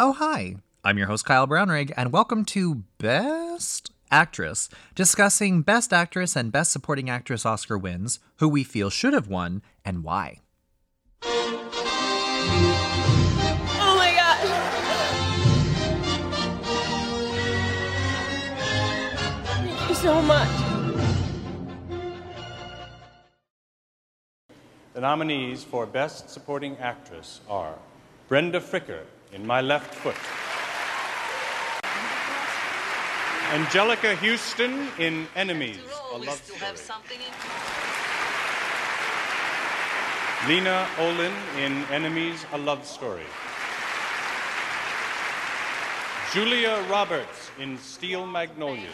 Oh, hi. I'm your host, Kyle Brownrigg, and welcome to Best Actress, discussing Best Actress and Best Supporting Actress Oscar wins, who we feel should have won, and why. Oh my gosh. Thank you so much. The nominees for Best Supporting Actress are Brenda Fricker in My Left Foot, Anjelica Houston in Enemies, a love story, Lena Olin in Enemies, a love story, Julia Roberts in Steel Magnolias,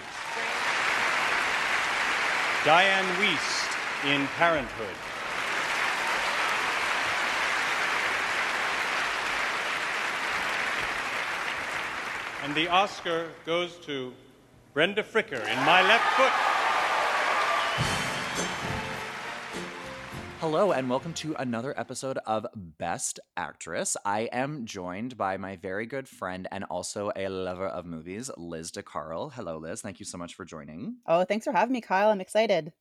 Dianne Wiest in Parenthood. And the Oscar goes to Brenda Fricker in My Left Foot. Hello, and welcome to another episode of Best Actress. I am joined by my very good friend and also a lover of movies, Liz de Carle. Hello, Liz. Thank you so much for joining. Oh, thanks for having me, Kyle. I'm excited.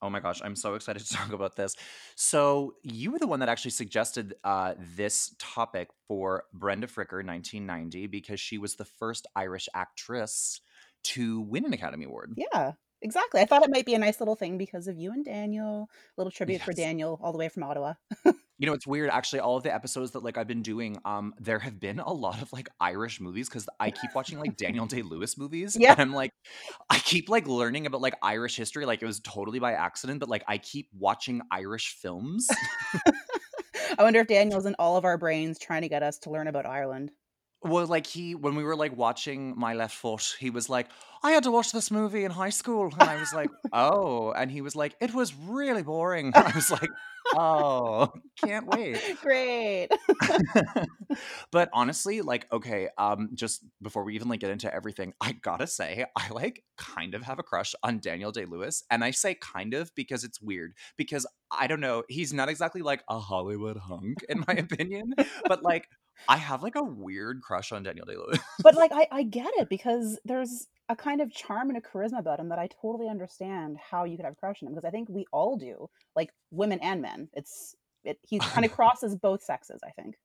Oh my gosh, I'm so excited to talk about this. So, you were the one that actually suggested uh, this topic for Brenda Fricker 1990 because she was the first Irish actress to win an Academy Award. Yeah, exactly. I thought it might be a nice little thing because of you and Daniel. A little tribute for Daniel all the way from Ottawa. You know, it's weird actually all of the episodes that like I've been doing um there have been a lot of like Irish movies cuz I keep watching like Daniel Day-Lewis movies Yeah. and I'm like I keep like learning about like Irish history like it was totally by accident but like I keep watching Irish films. I wonder if Daniel's in all of our brains trying to get us to learn about Ireland. Well, like he, when we were like watching My Left Foot, he was like, I had to watch this movie in high school. And I was like, oh. And he was like, it was really boring. I was like, oh, can't wait. Great. but honestly, like, okay, um, just before we even like get into everything, I gotta say, I like kind of have a crush on Daniel Day Lewis. And I say kind of because it's weird. Because I don't know, he's not exactly like a Hollywood hunk, in my opinion. But like I have like a weird crush on Daniel Day Lewis. but like I, I get it because there's a kind of charm and a charisma about him that I totally understand how you could have a crush on him because I think we all do, like women and men. It's it he kind of crosses both sexes, I think.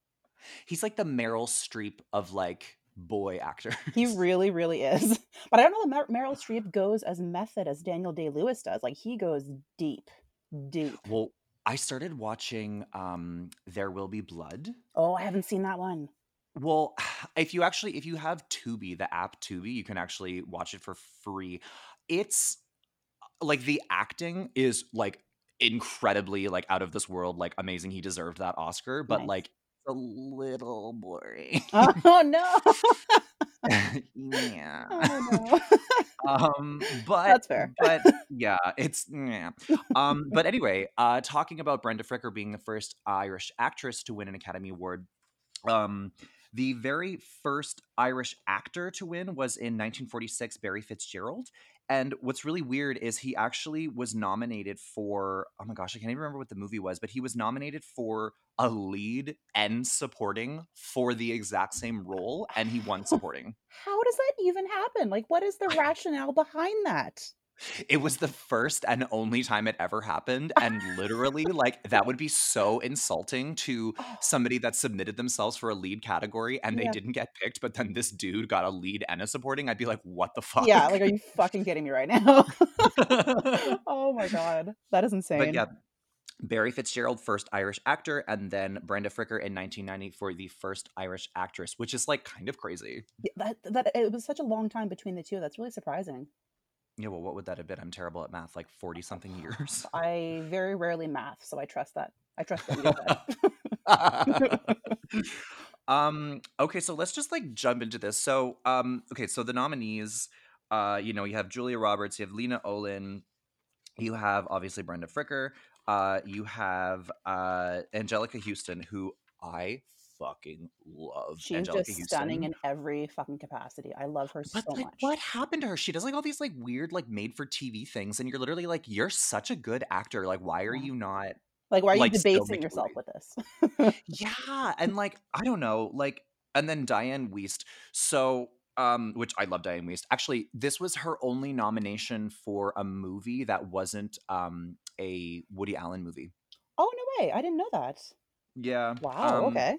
He's like the Meryl Streep of like boy actors. He really, really is. But I don't know that Mer- Meryl Streep goes as method as Daniel Day Lewis does. Like he goes deep, deep. well, I started watching um There Will Be Blood. Oh, I haven't seen that one. Well, if you actually if you have Tubi, the app Tubi, you can actually watch it for free. It's like the acting is like incredibly like out of this world, like amazing. He deserved that Oscar, but Nice. like a little boring. Oh no. yeah. oh no. um but That's fair. but yeah it's yeah. um but anyway uh talking about brenda fricker being the first irish actress to win an academy award um the very first irish actor to win was in 1946 barry fitzgerald and what's really weird is he actually was nominated for oh my gosh i can't even remember what the movie was but he was nominated for a lead and supporting for the exact same role and he won supporting How does that even happen? Like what is the rationale behind that? It was the first and only time it ever happened. And literally, like, that would be so insulting to somebody that submitted themselves for a lead category and they Yeah. didn't get picked, but then this dude got a lead and a supporting. I'd be like, what the fuck? Yeah, like are you fucking kidding me right now? oh my god. That is insane. but yeah, Barry Fitzgerald, first Irish actor, and then Brenda Fricker in 1990 for the first Irish actress, which is like kind of crazy. Yeah, That that it was such a long time between the two. That's really surprising. Yeah, well, what would that have been? I'm terrible at math, like 40 something years. I very rarely math, so I trust that. I trust that um okay so let's just like jump into this so um okay so the nominees uh you know you have julia roberts you have lena olin you have obviously brenda fricker uh you have uh anjelica houston who i fucking love She's anjelica just houston stunning in every fucking capacity. I love her but so like much. what happened to her she does like all these like weird like made for tv things and you're literally like you're such a good actor like why are you not Like, why are you like, debasing yourself with this? yeah and like i don't know like and then Dianne Wiest. So, um, which I love Dianne Wiest. Actually, this was her only nomination for a movie that wasn't um a Woody Allen movie. Oh no way! I didn't know that. Yeah. Wow. Um, okay.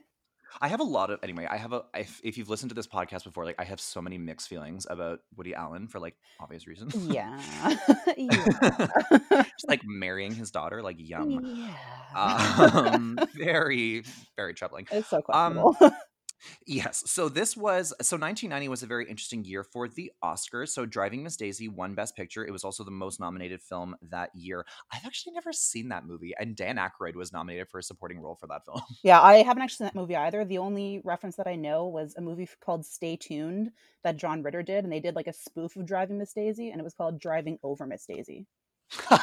I have a lot of anyway. I have a if, if you've listened to this podcast before, like I have so many mixed feelings about Woody Allen for like obvious reasons. Yeah. yeah. Just like marrying his daughter, like yum. yeah. Um, very very troubling. it's so Um, questionable. Yes. So this was so 1990 was a very interesting year for the Oscars. So Driving Miss Daisy won Best Picture. It was also the most nominated film that year. I've actually never seen that movie, and Dan Aykroyd was nominated for a supporting role for that film. yeah, I haven't actually seen that movie either. The only reference that I know was a movie called Stay Tuned that John Ritter did, and they did like a spoof of Driving Miss Daisy, and it was called Driving Over Miss Daisy.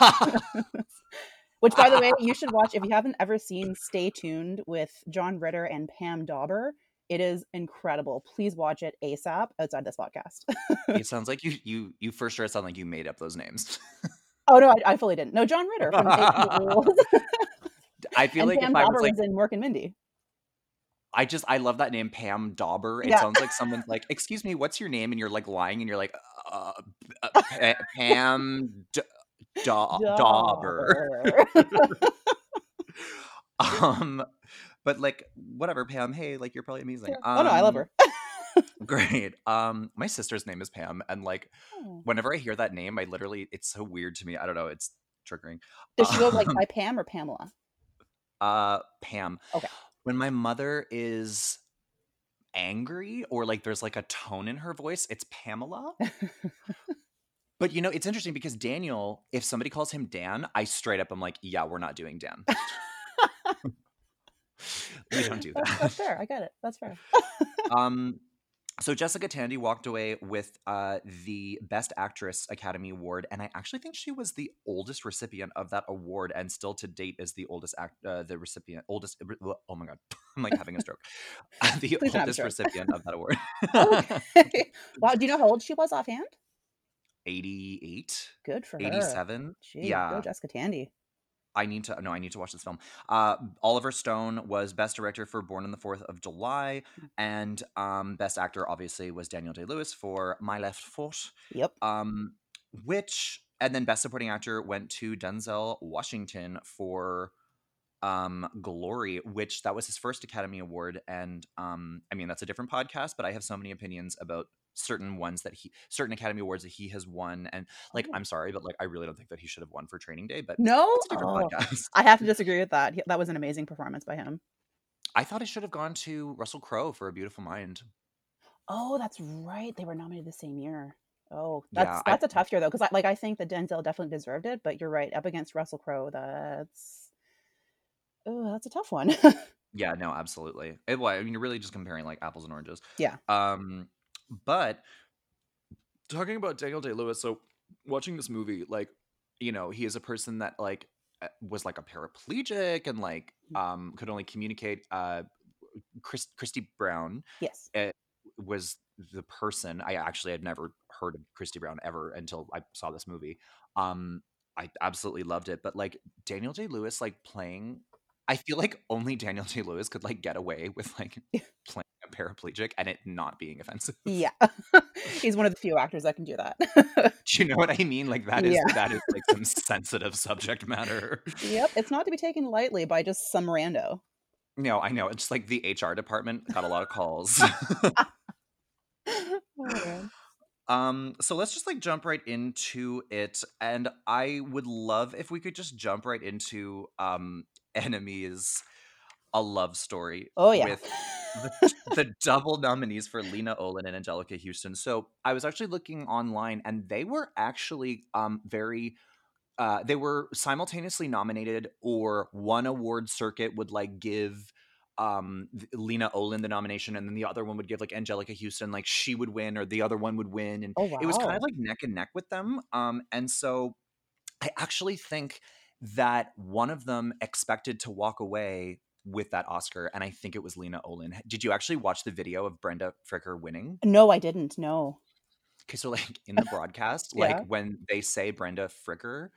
Which, by the way, you should watch if you haven't ever seen Stay Tuned with John Ritter and Pam Dawber. It is incredible. Please watch it ASAP outside this podcast. it sounds like you you you for sure sound like you made up those names. oh no, I, I fully didn't. No, John Ritter from. I feel and like Pam if I Dawber was like in Mork and Mindy. I just I love that name Pam Dawber. It Yeah. sounds like someone's like, "Excuse me, what's your name?" and you're like lying and you're like, uh, uh, Pa- "Pam D- Da- Dawber." Dawber. um but like whatever pam hey like you're probably amazing oh no, I love Um, her. great um my sister's name is pam and like Oh. whenever i hear that name i literally it's so weird to me i don't know it's triggering Does she go like Um, by Pam or Pamela? uh pam Okay. when my mother is angry or like there's like a tone in her voice it's pamela but you know it's interesting because daniel if somebody calls him dan i straight up i'm like yeah we're not doing dan we don't do that that's fair. I get it. That's fair. um so jessica tandy walked away with uh the best actress academy award and i actually think she was the oldest recipient of that award and still to date is the oldest act uh, the recipient oldest oh my god i'm like having a stroke the Please don't have a oldest stroke. recipient of that award okay. wow. Do you know how old she was offhand? 88 Good for her. 87 yeah Go Jessica Tandy. I need to no, I need to watch this film. Uh, Oliver Stone was best director for Born on the Fourth of July, Hmm. and um, best actor obviously was Daniel Day Lewis for My Left Foot. Yep. Um, which and then best supporting actor went to Denzel Washington for um glory which that was his first academy award and um i mean that's a different podcast but i have so many opinions about certain ones that he certain academy awards that he has won and like Oh. i'm sorry but like i really don't think that he should have won for training day but No. it's a different Oh, I have to disagree with that. He- That was an amazing performance by him. I thought it should have gone to Russell Crowe for A Beautiful Mind. Oh, that's right. They were nominated the same year. Oh, that's I- that's a tough year though, because I, like I think that Denzel definitely deserved it, but you're right. Up against Russell Crowe, that's oh, that's a tough one. Yeah, no, absolutely. It, well, I mean, you're really just comparing like apples and oranges. Yeah. Um, but talking about Daniel Day Lewis, so watching this movie, like, you know, he is a person that like uh, was like a paraplegic and like Mm. um could only communicate. Uh, Chris, Christy Brown yes. was the person I actually had never heard of Christy Brown ever until I saw this movie. Um, I absolutely loved it, but like Daniel Day Lewis, like playing, I feel like only Daniel Day Lewis could like get away with like playing paraplegic and it not being offensive. Yeah. He's one of the few actors that can do that. Do you know what I mean? Like that is Yeah. that is like some sensitive subject matter. yep. It's not to be taken lightly by just some rando. No, I know. It's like the HR department got a lot of calls. Oh. Um, so let's just like jump right into it. And I would love if we could just jump right into um enemies a love story Oh yeah. with the, the double nominees for Lena Olin and Anjelica Houston. So I was actually looking online and they were actually um very uh they were simultaneously nominated or one award circuit would like give um Lena Olin the nomination and then the other one would give like Anjelica Houston like she would win or the other one would win and oh wow. it was kind of like neck and neck with them um and so i actually think that one of them expected to walk away with that oscar and i think it was lena olin did you actually watch the video of brenda fricker winning no, I didn't. No. okay so like in the broadcast Yeah. like when they say brenda fricker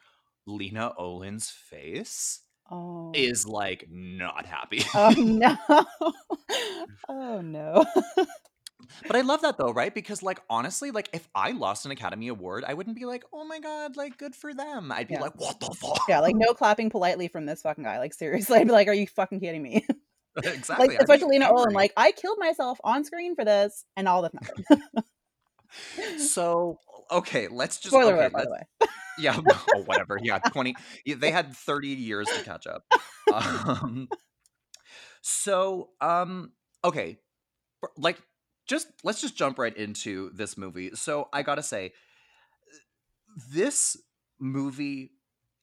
lena olin's face Oh. is like not happy. Oh no. oh no. But I love that though, right? Because like honestly, like if I lost an Academy Award, I wouldn't be like, "Oh my god, like good for them." I'd be Yeah. like, "What the fuck?" yeah, like no clapping politely from this fucking guy. Like seriously, I'd be like, "Are you fucking kidding me?" exactly. like especially Lena Olin. Like I killed myself on screen for this, and all that's nothing. so okay, let's just Spoiler okay, alert, by the way. yeah, oh, whatever. Yeah, twenty. They had thirty years to catch up. Um, so um, okay, like just let's just jump right into this movie. So I gotta say, this movie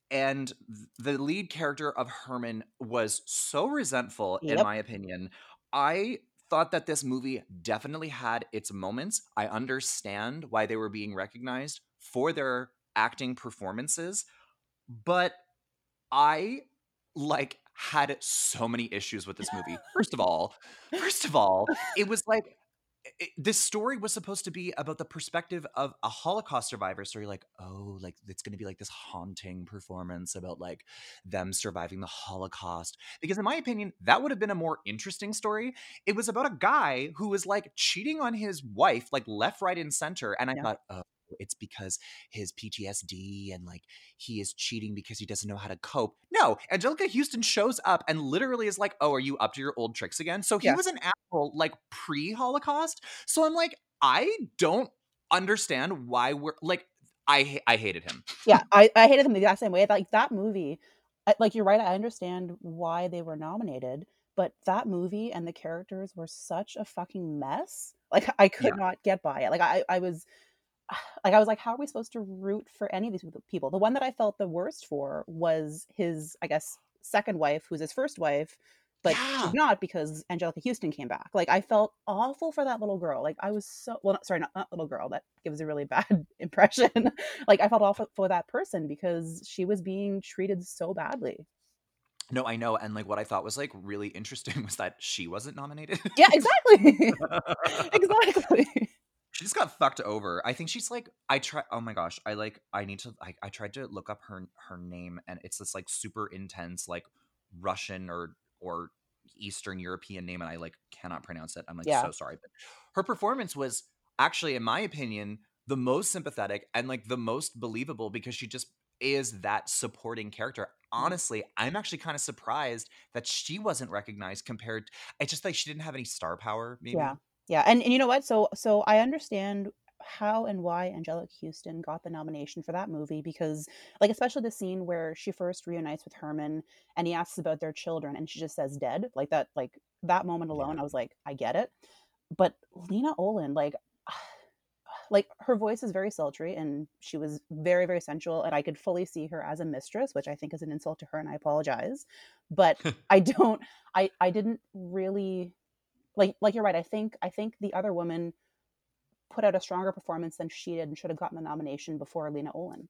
and the lead character of Herman was so resentful, in my opinion. I thought that this movie definitely had its moments. I understand why they were being recognized for their acting performances, but I like had so many issues with this movie. First of all, first of all, it was like it, this story was supposed to be about the perspective of a Holocaust survivor. So you're like, oh, like it's going to be like this haunting performance about like them surviving the Holocaust. Because in my opinion, that would have been a more interesting story. It was about a guy who was like cheating on his wife, like left, right, and center. And I Yeah. thought, oh, it's because his PTSD and like he is cheating because he doesn't know how to cope. No, Anjelica Houston shows up and literally is like, "Oh, are you up to your old tricks again?" So he Yeah. was an asshole like pre-Holocaust. So I'm like, I don't understand why we're like I I hated him. yeah, I, I hated him the exact same way. Like that movie, like you're right. I understand why they were nominated, but that movie and the characters were such a fucking mess. Like I could Yeah. not get by it. Like I, I was, like I was like, how are we supposed to root for any of these people? The one that I felt the worst for was his, I guess, second wife, who's his first wife, but Yeah. she's not because Anjelica Houston came back. Like I felt awful for that little girl. Like I was so well, not, sorry, not, not little girl. That gives a really bad impression. like I felt awful for that person because she was being treated so badly. No, I know. And like what I thought was like really interesting was that she wasn't nominated. Yeah, exactly. exactly. She just got fucked over. I think she's like I try oh my gosh, I like I need to I, I tried to look up her her name and it's this like super intense like Russian or or Eastern European name and I like cannot pronounce it. I'm like Yeah. so sorry. But her performance was actually in my opinion the most sympathetic and like the most believable because she just is that supporting character. Mm-hmm. Honestly, I'm actually kind of surprised that she wasn't recognized compared it's just like she didn't have any star power maybe. Yeah. Yeah. And, and you know what? So so I understand how and why Anjelica Houston got the nomination for that movie because like especially the scene where she first reunites with Herman and he asks about their children and she just says dead. Like that like that moment alone I was like I get it. But Lena Olin like like her voice is very sultry and she was very very sensual and I could fully see her as a mistress which I think is an insult to her and I apologize. But I don't I I didn't really like like you're right. I think I think the other woman put out a stronger performance than she did and should have gotten the nomination before Lena Olin.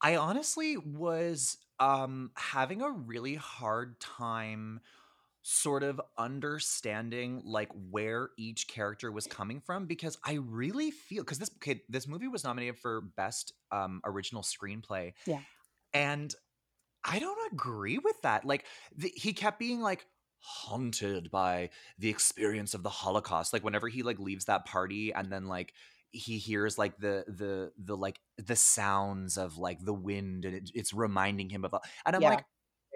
I honestly was um having a really hard time sort of understanding like where each character was coming from because I really feel because this okay, this movie was nominated for best um original screenplay. Yeah. And I don't agree with that. Like the, he kept being like haunted by the experience of the Holocaust. Like whenever he like leaves that party and then like he hears like the the the like the sounds of like the wind and it, it's reminding him of and I'm Yeah. like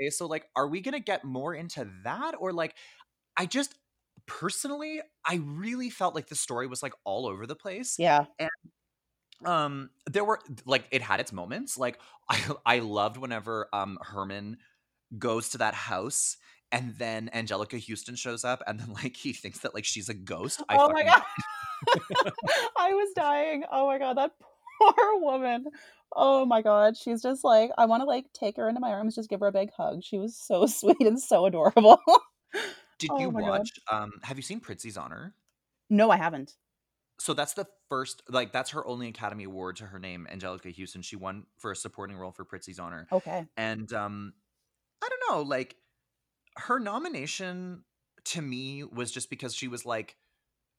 okay so like are we gonna get more into that or like I just personally I really felt like the story was like all over the place Yeah. And um there were like it had its moments like i i loved whenever um herman goes to that house and then anjelica houston shows up and then like he thinks that like she's a ghost I oh my god. I was dying. Oh my god, that poor woman. Oh my god. She's just like I want to like take her into my arms, just give her a big hug. She was so sweet and so adorable. did Oh you God. watch um have you seen prizzi's honor no, I haven't. so that's the first like that's her only academy award to her name anjelica houston she won for a supporting role for prizzi's honor Okay. and um i don't know like her nomination to me was just because she was like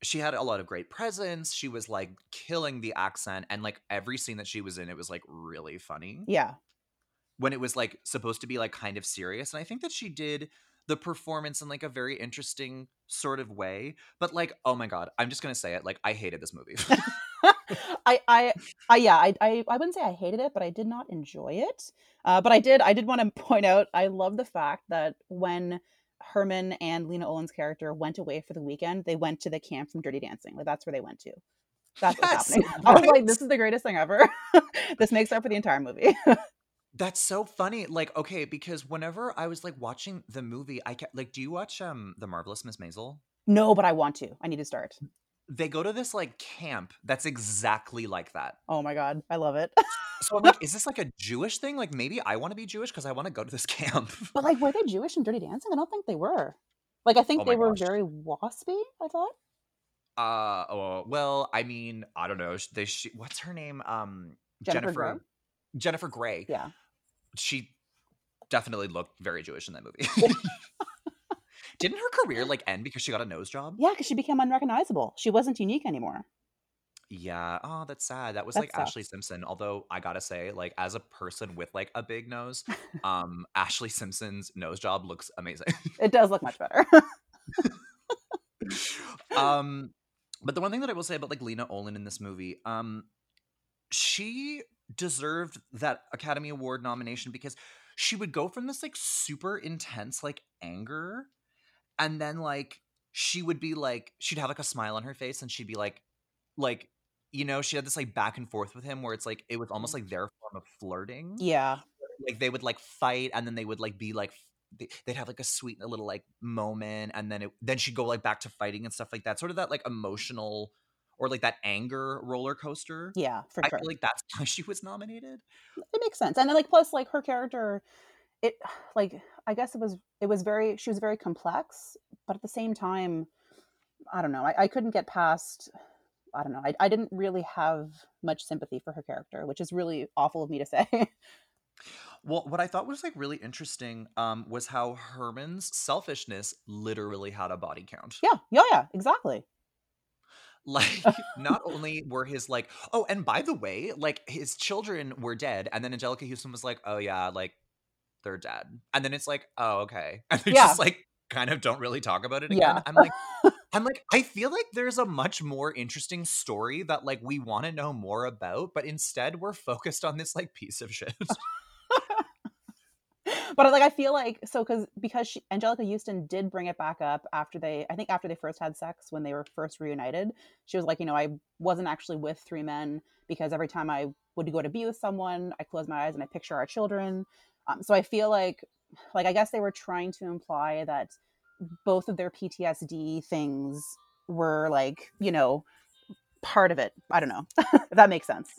she had a lot of great presence she was like killing the accent and like every scene that she was in it was like really funny Yeah. when it was like supposed to be like kind of serious. And I think that she did the performance in like a very interesting sort of way. But like, oh my god, I'm just gonna say it. Like, I hated this movie. I, I, I, yeah, I, I, I wouldn't say I hated it, but I did not enjoy it. Uh, but I did, I did want to point out, I love the fact that when Herman and Lena Olin's character went away for the weekend, they went to the camp from Dirty Dancing. Like that's where they went to. That's Yes, what's happening. I was like, this is the greatest thing ever. this makes up for the entire movie. That's so funny. Like, okay, because whenever I was like watching the movie, I kept like, do you watch um The Marvelous Miss Maisel? no, but I want to. I need to start. They go to this like camp that's exactly like that. Oh my god, I love it. So I'm like, is this like a Jewish thing? Like maybe I want to be Jewish because I want to go to this camp. but like, were they Jewish in Dirty Dancing? I don't think they were. Like, I think Oh they were gosh. very waspy. I thought. Uh oh, well, I mean, I don't know. They sh- what's her name? Um Jennifer? Jennifer Grey. Yeah. She definitely looked very Jewish in that movie. Didn't her career like end because she got a nose job? Yeah, because she became unrecognizable. She wasn't unique anymore. Yeah. Oh, that's sad. That was like Ashlee. Simpson. Although I gotta say, like as a person with like a big nose, um, Ashlee Simpson's nose job looks amazing. It does look much better. um, but the one thing that I will say about like Lena Olin in this movie, um, she deserved that Academy Award nomination because she would go from this like super intense like anger, and then like she would be like she'd have like a smile on her face, and she'd be like, like you know, she had this like back and forth with him where it's like it was almost like their form of flirting yeah. like they would like fight and then they would like be like they- they'd have like a sweet little like moment and then it then she'd go like back to fighting and stuff like that sort of that like emotional or like that anger roller coaster Yeah, for i sure. feel like that's why she was nominated it makes sense. And then like plus like her character it like I guess it was it was very she was very complex, but at the same time, I don't know, I, I couldn't get past I don't know. I, I didn't really have much sympathy for her character, which is really awful of me to say. well what i thought was like really interesting um was how herman's selfishness literally had a body count yeah, yeah, yeah, exactly. like not only were his like oh and by the way like his children were dead and then anjelica houston was like oh yeah like they're dead and then it's like oh okay and they Yeah. just like kind of don't really talk about it again Yeah. i'm like i'm like i feel like there's a much more interesting story that like we want to know more about but instead we're focused on this like piece of shit but like I feel like so because because she, Anjelica Houston did bring it back up after they I think after they first had sex when they were first reunited she was like you know I wasn't actually with three men because every time I would go to be with someone I close my eyes and I picture our children um, so I feel like like I guess they were trying to imply that both of their PTSD things were like you know part of it I don't know if that makes sense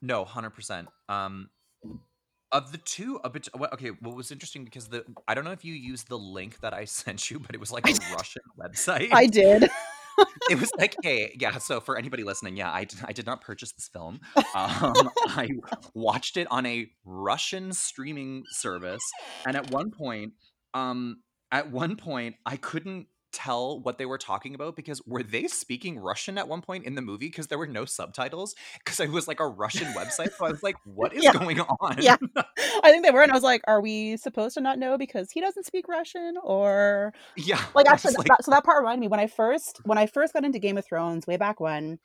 No, hundred percent. Um, of the two, a bit. Okay, what was interesting because the I don't know if you used the link that I sent you, but it was like a. Russian website. I did it was like, hey, yeah. So for anybody listening, yeah, I did, I did not purchase this film. Um, I watched it on a Russian streaming service, and at one point, um, at one point, I couldn't tell what they were talking about because were they speaking Russian at one point in the movie because there were no subtitles because it was like a Russian website. So I was like, what is Yeah. going on? Yeah. I think they were and I was like are we supposed to not know because he doesn't speak Russian or yeah. like actually like, that, so that part reminded me when i first when i first got into game of thrones way back when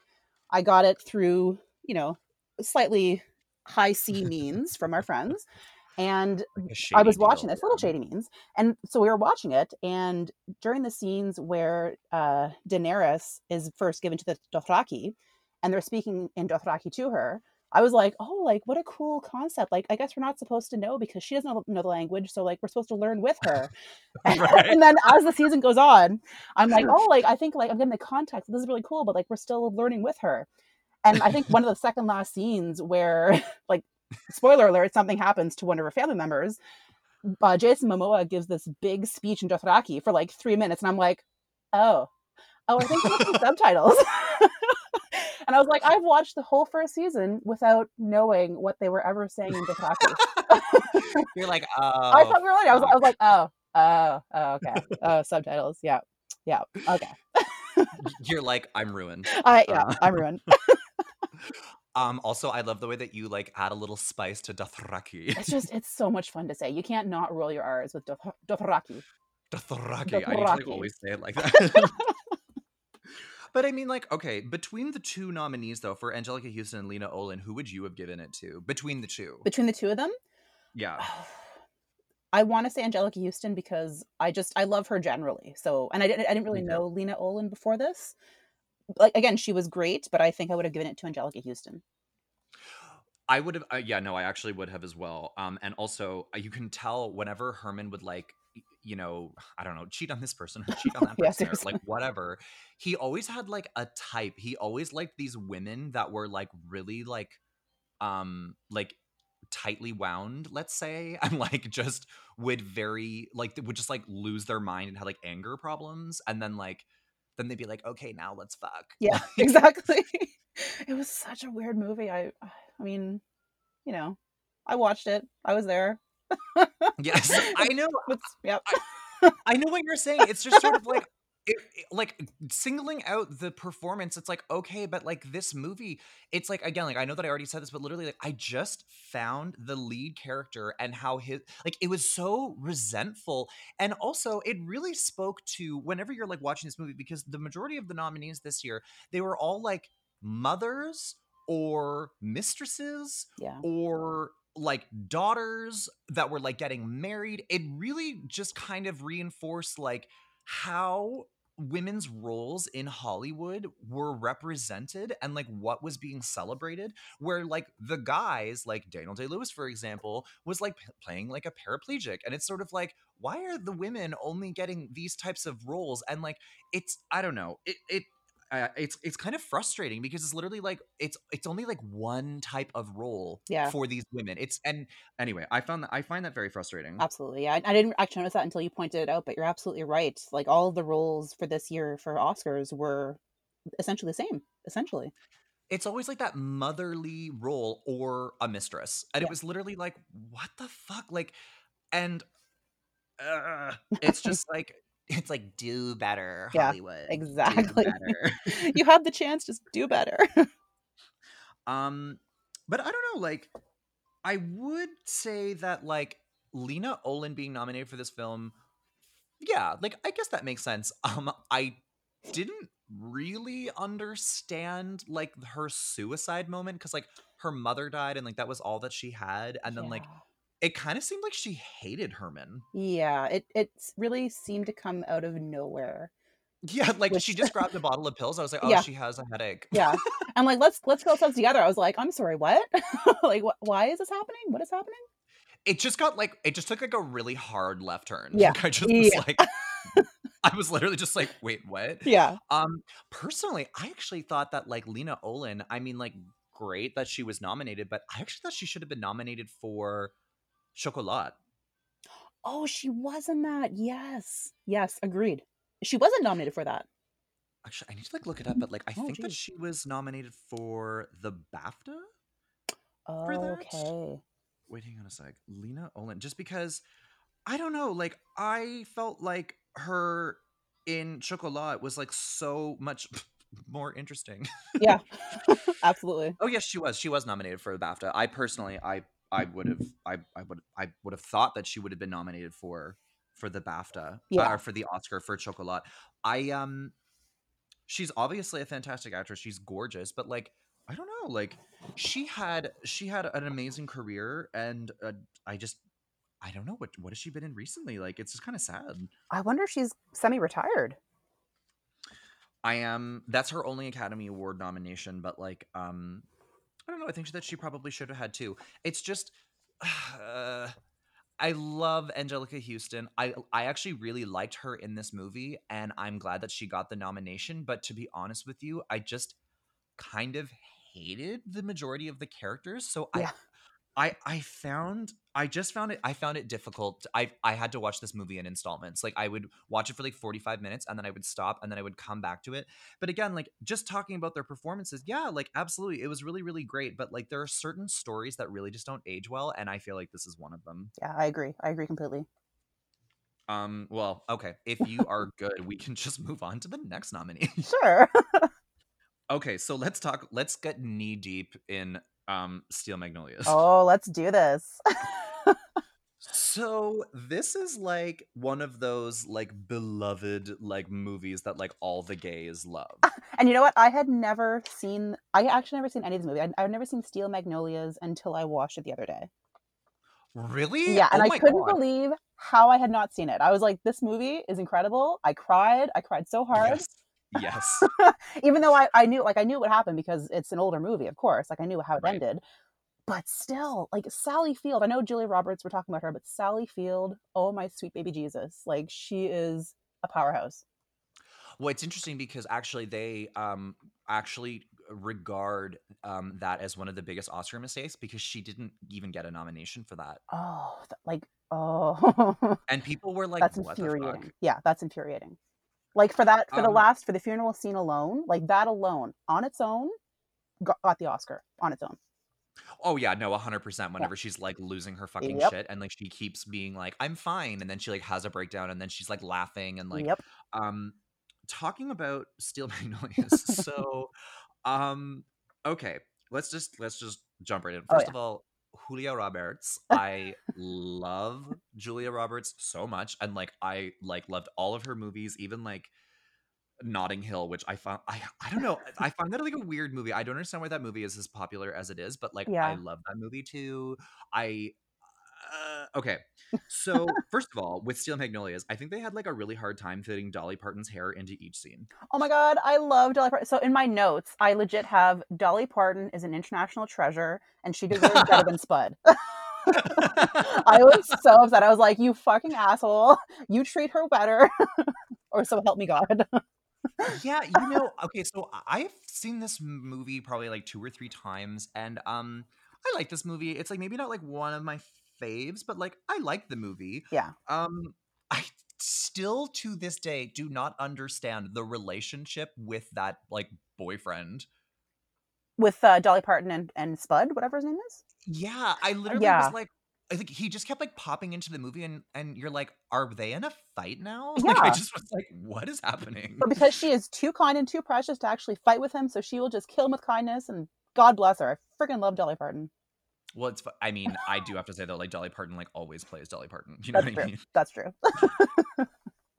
i got it through you know slightly high c means from our friends and i was watching deal, this little shady means and so we were watching it and during the scenes where uh daenerys is first given to the dothraki and they're speaking in dothraki to her I was like, oh, like what a cool concept. Like, I guess we're not supposed to know because she doesn't know- know the language. So, like, we're supposed to learn with her. And, Right. and then as the season goes on, I'm like, oh, like, I think like I'm getting the context. This is really cool, but like, we're still learning with her. And I think one of the second last scenes where, like, spoiler alert, something happens to one of her family members. Uh, Jason Momoa gives this big speech in Dothraki for like three minutes, and I'm like, oh, oh, I think there's some subtitles. and I was like, I've watched the whole first season without knowing what they were ever saying in Dothraki. You're like, oh, I thought we were. I was, I was like, oh, oh, oh, okay, oh, subtitles, yeah, yeah, okay. you're like, I'm ruined. I yeah, Uh. I'm ruined. Um, also, I love the way that you like add a little spice to Dothraki. It's just it's so much fun to say. You can't not roll your R's with Doth- Dothraki. Dothraki. I need to like, always say it like that. but I mean, like, okay, between the two nominees though, for Anjelica Houston and Lena Olin, who would you have given it to? Between the two, Between the two of them, yeah. I want to say Anjelica Houston because I just I love her generally. So, and I didn't I didn't really know Lena Olin before this. Like again, she was great, but I think I would have given it to Anjelica Houston. I would have, uh, yeah, no, I actually would have as well. Um, and also, uh, you can tell whenever Herman would like, you know, I don't know, cheat on this person or cheat on that person, or, like whatever. He always had like a type. He always liked these women that were like really like, um, like tightly wound, let's say, and like just would very like would just like lose their mind and had like anger problems, and then like, then they'd be like, okay, now let's fuck. Yeah, exactly. it was such a weird movie. I I mean, you know, I watched it. I was there. Yes, I know. It's, yep. I know what you're saying. It's just sort of like it, it- eh, like singling out the performance. It's like okay, but like this movie, it's like again, like I know that I already said this, but literally, like I just found the lead character and how his like it was so resentful, and also it really spoke to whenever you're like watching this movie because the majority of the nominees this year they were all like mothers or mistresses Yeah. or like daughters that were like getting married it really just kind of reinforced like how women's roles in hollywood were represented and like what was being celebrated where like the guys like daniel day-lewis for example was like p- playing like a paraplegic. And it's sort of like why are the women only getting these types of roles? And like it's i don't know it it uh, it's it's kind of frustrating because it's literally like it's it's only like one type of role Yeah. for these women. It's and anyway, I found that I find that very frustrating. Absolutely. Yeah. I, I didn't actually notice that until you pointed it out, but you're absolutely right. Like all the roles for this year for Oscars were essentially the same. Essentially. It's always like that motherly role or a mistress, and Yeah. it was literally like, what the fuck, like, and uh, it's just like it's like do better, Yeah, Hollywood, exactly. better. you have the chance, just do better. Um, but I don't know. Like, I would say that like Lena Olin being nominated for this film, yeah, like I guess that makes sense. Um, I didn't really understand like her suicide moment because like her mother died and like that was all that she had, and then like it kind of seemed like she hated Herman. yeah, it it really seemed to come out of nowhere. Yeah, like Which- she just grabbed a bottle of pills. I was like, oh, Yeah. she has a headache. Yeah, I'm like, let's let's kill ourselves together. I was like, I'm sorry, what? like, what? Why is this happening? What is happening? it just got like it just took like a really hard left turn. Yeah. Like I just was like I was literally just like, wait, what? Yeah, Um personally, I actually thought that like Lena Olin, I mean like great that she was nominated, but I actually thought she should have been nominated for Chocolat. Oh, she was in that. Yes. Yes, agreed. She wasn't nominated for that. Actually, I need to like look it up, but like I Oh, think that she was nominated for the BAFTA. Oh, For that? okay. Wait, hang on a sec. Lena Olin, just because I don't know, like I felt like her in Chocolat was like so much more interesting. Yeah. Absolutely. Oh yes, she was. She was nominated for the BAFTA. I personally, I, I would have, I, I would, I would have thought that she would have been nominated for, for the BAFTA, Yeah. or for the Oscar for Chocolat. I um, she's obviously a fantastic actress. She's gorgeous, but like, I don't know, like she had, she had an amazing career, and uh, I just, I don't know what, what has she been in recently? Like, it's just kind of sad. I wonder if she's semi-retired. I am. That's her only Academy Award nomination, but like, um, I don't know. I think that she probably should have had two. It's just, uh, I love Anjelica Houston. I I actually really liked her in this movie, and I'm glad that she got the nomination. But to be honest with you, I just kind of hated the majority of the characters. So Yeah. I. I, found I just found it I found it difficult. I I had to watch this movie in installments. Like I would watch it for like 45 minutes and then I would stop and then I would come back to it. But again, like just talking about their performances, yeah, like absolutely. It was really, really great. But like there are certain stories that really just don't age well, and I feel like this is one of them. Yeah, I agree. I agree completely. Um, well, okay. If you are good, we can just move on to the next nominee. Sure. Okay, so let's talk. Let's get knee deep in um Steel Magnolias. Oh, let's do this. So this is like one of those like beloved like movies that like all the gays love. and you know what? I had never seen. I actually never seen any of this movie. I, I've never seen Steel Magnolias until I watched it the other day. Really? Yeah, and Oh I couldn't God. believe how I had not seen it. I was like, "This movie is incredible." I cried. I cried so hard. Yes. Yes. even though I, I knew like I knew what happened because it's an older movie, of course. Like I knew how it Right. ended. But still, like Sally Field, I know Julia Roberts, we're talking about her, but Sally Field, oh my sweet baby Jesus. Like she is a powerhouse. Well, it's interesting because actually they um actually regard um that as one of the biggest Oscar mistakes because she didn't even get a nomination for that. Oh, like oh And people were like, that's what the infuriating. Yeah, that's infuriating. Like for that for the Um, last for the funeral scene alone, like that alone on its own got, the Oscar on its own. Oh yeah, no, hundred percent. Whenever she's like losing her fucking Yep. shit, and like she keeps being like, "I'm fine," and then she like has a breakdown, and then she's like laughing and like, yep. um, talking about Steel Magnolias. so, um, okay, let's just let's just jump right in. Oh, First yeah. of all, Julia Roberts. I love Julia Roberts so much, and like I like loved all of her movies, even like Notting Hill, which I found I I don't know. I find that like a weird movie. I don't understand why that movie is as popular as it is, but like I love that movie too. I uh, okay. So first of all, with Steel Magnolias, I think they had like a really hard time fitting Dolly Parton's hair into each scene. Oh my god, I love Dolly Parton. So in my notes, I legit have Dolly Parton is an international treasure and she deserves better than Spud. I was so upset. I was like, you fucking asshole. You treat her better. or so help me God. yeah, you know, okay, so I've seen this movie probably like two or three times, and um, I like this movie. It's like maybe not like one of my faves, but like I like the movie. Yeah. Um, I still to this day do not understand the relationship with that like boyfriend. With uh, Dolly Parton and, and Spud, whatever his name is. Yeah, I literally yeah. was like. I think he just kept like popping into the movie, and and you're like, are they in a fight now? Like, Yeah. I just was like, what is happening? But because she is too kind and too precious to actually fight with him, so she will just kill him with kindness and God bless her. I freaking love Dolly Parton. Well, it's. I mean, I do have to say though, like Dolly Parton, like always plays Dolly Parton. You know That's what I mean? That's true.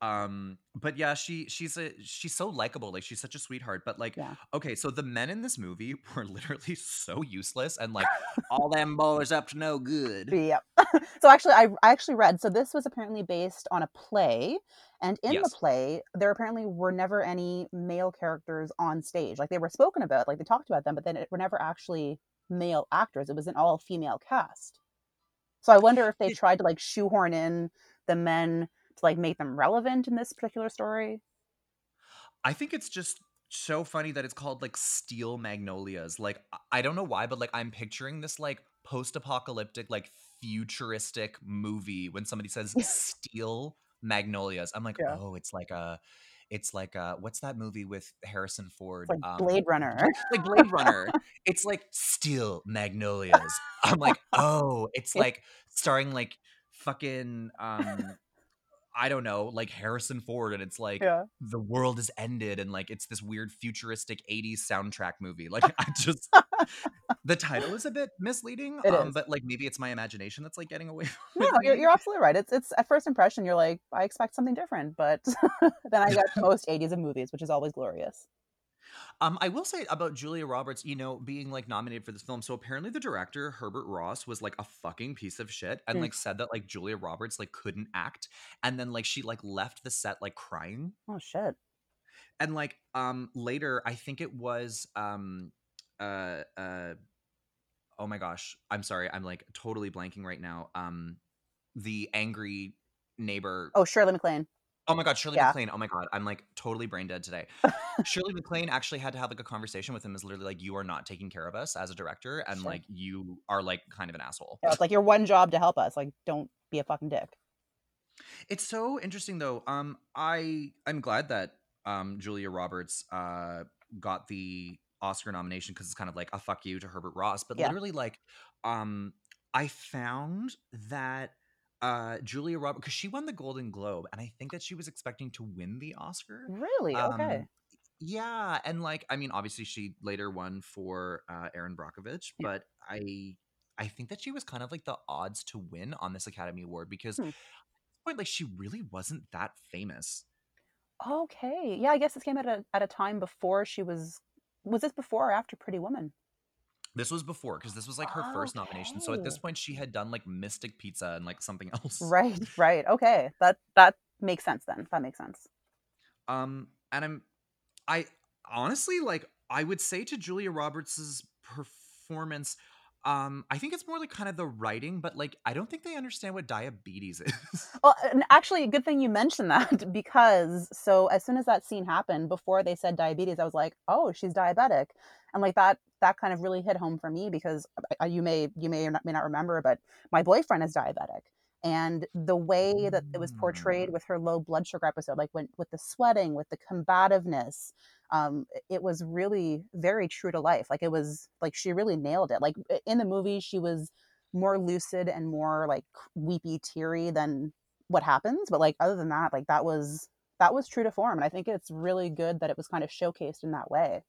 Um, but yeah, she she's a she's so likable. Like she's such a sweetheart. But like, Yeah. okay, so the men in this movie were literally so useless and like all them boys up to no good. Yep. so actually, I, I actually read. So this was apparently based on a play, and in Yes. the play, there apparently were never any male characters on stage. Like they were spoken about, like they talked about them, but then it were never actually male actors. It was an all female cast. So I wonder if they tried to like shoehorn in the men to like make them relevant in this particular story. I think it's just so funny that it's called like Steel Magnolias. Like I- I don't know why, but like I'm picturing this like post-apocalyptic, like futuristic movie when somebody says Steel Magnolias. I'm like, Yeah. oh, it's like a it's like uh what's that movie with Harrison Ford? Like Um, Blade Runner. like Blade Runner. It's like Steel Magnolias. I'm like, oh, it's like starring like fucking um I don't know, like Harrison Ford, and it's like Yeah. the world is ended, and like it's this weird futuristic 80s soundtrack movie. Like I just the title is a bit misleading. Um, but like maybe it's my imagination that's like getting away No, you're, you're absolutely right. It's it's at first impression, you're like, I expect something different, but then I get most 80s of movies, which is always glorious. Um, I will say about Julia Roberts, you know, being like nominated for this film. So apparently the director, Herbert Ross, was like a fucking piece of shit and Mm. like said that like Julia Roberts like couldn't act. And then like she like left the set like crying. Oh shit. And like um later, I think it was um uh uh oh my gosh, I'm sorry, I'm like totally blanking right now. Um the angry neighbor Oh, Shirley MacLaine. Oh my god, Shirley Yeah. MacLaine. Oh my god, I'm like totally brain dead today. Shirley MacLaine actually had to have like a conversation with him is literally like you are not taking care of us as a director and Sure. like you are like kind of an asshole. Yeah, it's like your one job to help us. Like, don't be a fucking dick. It's so interesting though. Um I I'm glad that um Julia Roberts uh got the Oscar nomination cuz it's kind of like a fuck you to Herbert Ross, but Yeah. literally like um I found that uh Julia Roberts cuz she won the Golden Globe and I think that she was expecting to win the Oscar. Really? Okay. Um, Yeah, and like I mean, obviously she later won for uh, Erin Brockovich, but I I think that she was kind of like the odds to win on this Academy Award because Hmm. point, like she really wasn't that famous. Okay. Yeah, I guess this came at a at a time before she was was this before or after Pretty Woman? This was before because this was like her first nomination. So at this point, she had done like Mystic Pizza and like something else. Right, right. Okay. That that makes sense then. That makes sense. Um, and I'm, I honestly like I would say to Julia Roberts's performance, um, I think it's more like kind of the writing, but like I don't think they understand what diabetes is. Well, and actually, good thing you mentioned that because so as soon as that scene happened, before they said diabetes, I was like, oh, she's diabetic, and like that that kind of really hit home for me because uh, you may you may or not, may not remember, but my boyfriend is diabetic, and the way that it was portrayed Mm. with her low blood sugar episode, like when with the sweating, with the combativeness, um, it was really very true to life. Like it was like she really nailed it. Like in the movie, she was more lucid and more like weepy, teary than what happens but like other than that like that was that was true to form and i think it's really good that it was kind of showcased in that way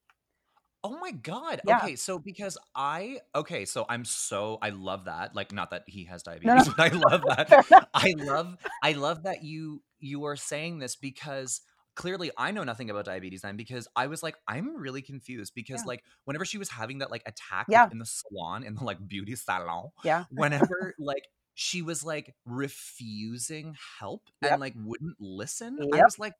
Oh my god. Yeah. Okay, so because I okay, so I'm so I love that. Like not that he has no diabetes, no but I love fair that. enough I love I love that you you are saying this because clearly I know nothing about diabetes then because I was like I'm really confused because yeah like whenever she was having that like attack like yeah in the salon in the like beauty salon yeah whenever like she was like refusing help and yep like wouldn't listen I yep was like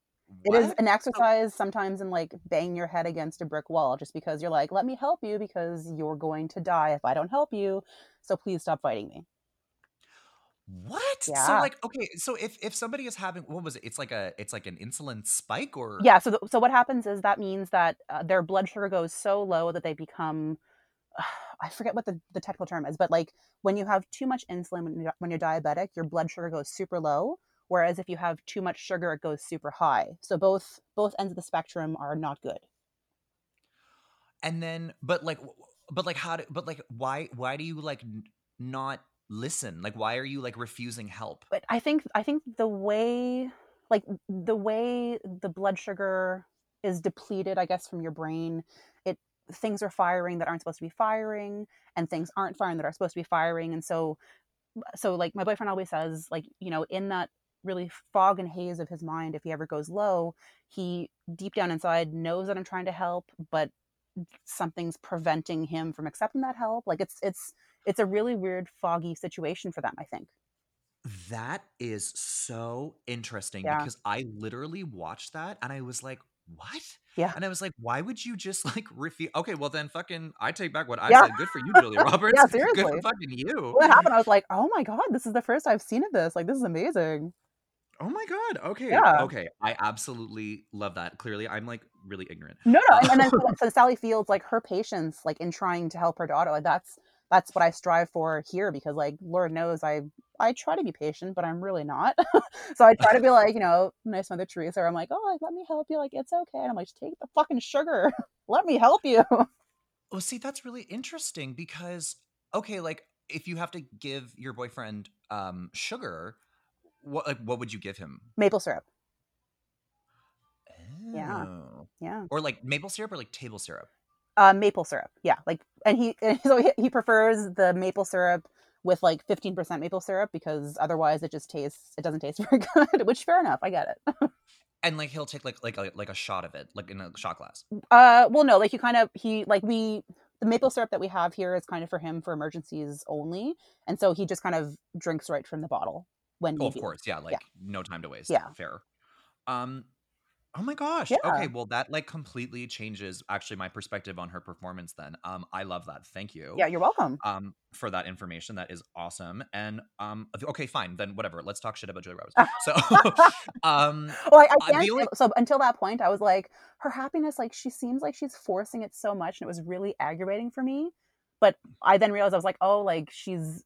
it is an exercise sometimes in like bang your head against a brick wall just because you're like let me help you because you're going to die if i don't help you so please stop fighting me What? So like okay, so if if somebody is having what was it? It's like a it's like an insulin spike or yeah so th- so what happens is that means that uh, their blood sugar goes so low that they become I forget what the, the technical term is, but like when you have too much insulin when you're, when you're diabetic, your blood sugar goes super low. Whereas if you have too much sugar, it goes super high. So both both ends of the spectrum are not good. and then but like but like how do but like why why do you like not listen? Like why are you like refusing help? But I think I think the way like the way the blood sugar is depleted, I guess, from your brain, it things are firing that aren't supposed to be firing, and things aren't firing that are supposed to be firing. And so so like my boyfriend always says, like, you know, in that really fog and haze of his mind, if he ever goes low, he deep down inside knows that I'm trying to help, but something's preventing him from accepting that help. Like it's it's it's a really weird foggy situation for them, I think. That is so interesting Yeah. because I literally watched that and I was like, what? Yeah. And I was like, why would you just like refuse? Okay, well then fucking I take back what I Yeah. said. Good for you, Julia Roberts. yeah, Good for seriously. fucking you. What happened, I was like, "Oh my god, this is the first I've seen of this. Like, this is amazing." Oh my god. Okay. Yeah. Okay. I absolutely love that. Clearly, I'm like really ignorant. No, no, and, and then so, so Sally Fields, like her patience, like in trying to help her daughter, like that's that's what I strive for here because, like, Lord knows I I try to be patient, but I'm really not. so I try to be like, you know, nice Mother Teresa. I'm like, oh, like let me help you. Like it's okay. And I'm like, just take the fucking sugar. let me help you. well, see, that's really interesting because okay, like if you have to give your boyfriend um sugar, what like what would you give him? Maple syrup. Yeah, Oh. yeah. Or like maple syrup or like table syrup. Uh, maple syrup. Yeah, like, and he and so he, he prefers the maple syrup with like 15% maple syrup because otherwise it just tastes it doesn't taste very good. Which fair enough, I get it. And like he'll take like like a, like a shot of it, like in a shot glass. Uh, well, no, like you kind of he like we the maple syrup that we have here is kind of for him for emergencies only, and so he just kind of drinks right from the bottle when Oh, of course, yeah, Yeah, like no time to waste. yeah, Fair. Um oh my gosh. yeah, Okay, well that like completely changes actually my perspective on her performance then. Um I love that. Thank you. yeah. You're welcome. Um for that information. That is awesome. And um okay, fine. Then whatever. Let's talk shit about Julia Roberts. So um well, I, I I can't. only So until that point, I was like, her happiness, like she seems like she's forcing it so much, and it was really aggravating for me. But I then realized I was like, oh, like she's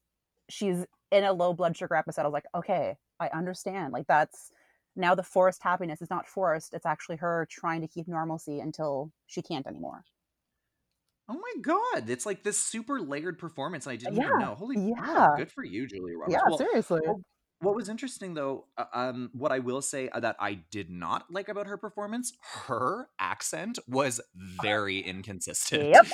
she's in a low blood sugar episode. I was like, okay, I understand. Like that's now the forced happiness is not forced. It's actually her trying to keep normalcy until she can't anymore. Oh my god, it's like this super layered performance I didn't even know. Holy yeah, Good for you, Julia Roberts. yeah. Well, Seriously. well, What was interesting though, uh, um, what I will say uh, that I did not like about her performance, her accent was very inconsistent. Yep.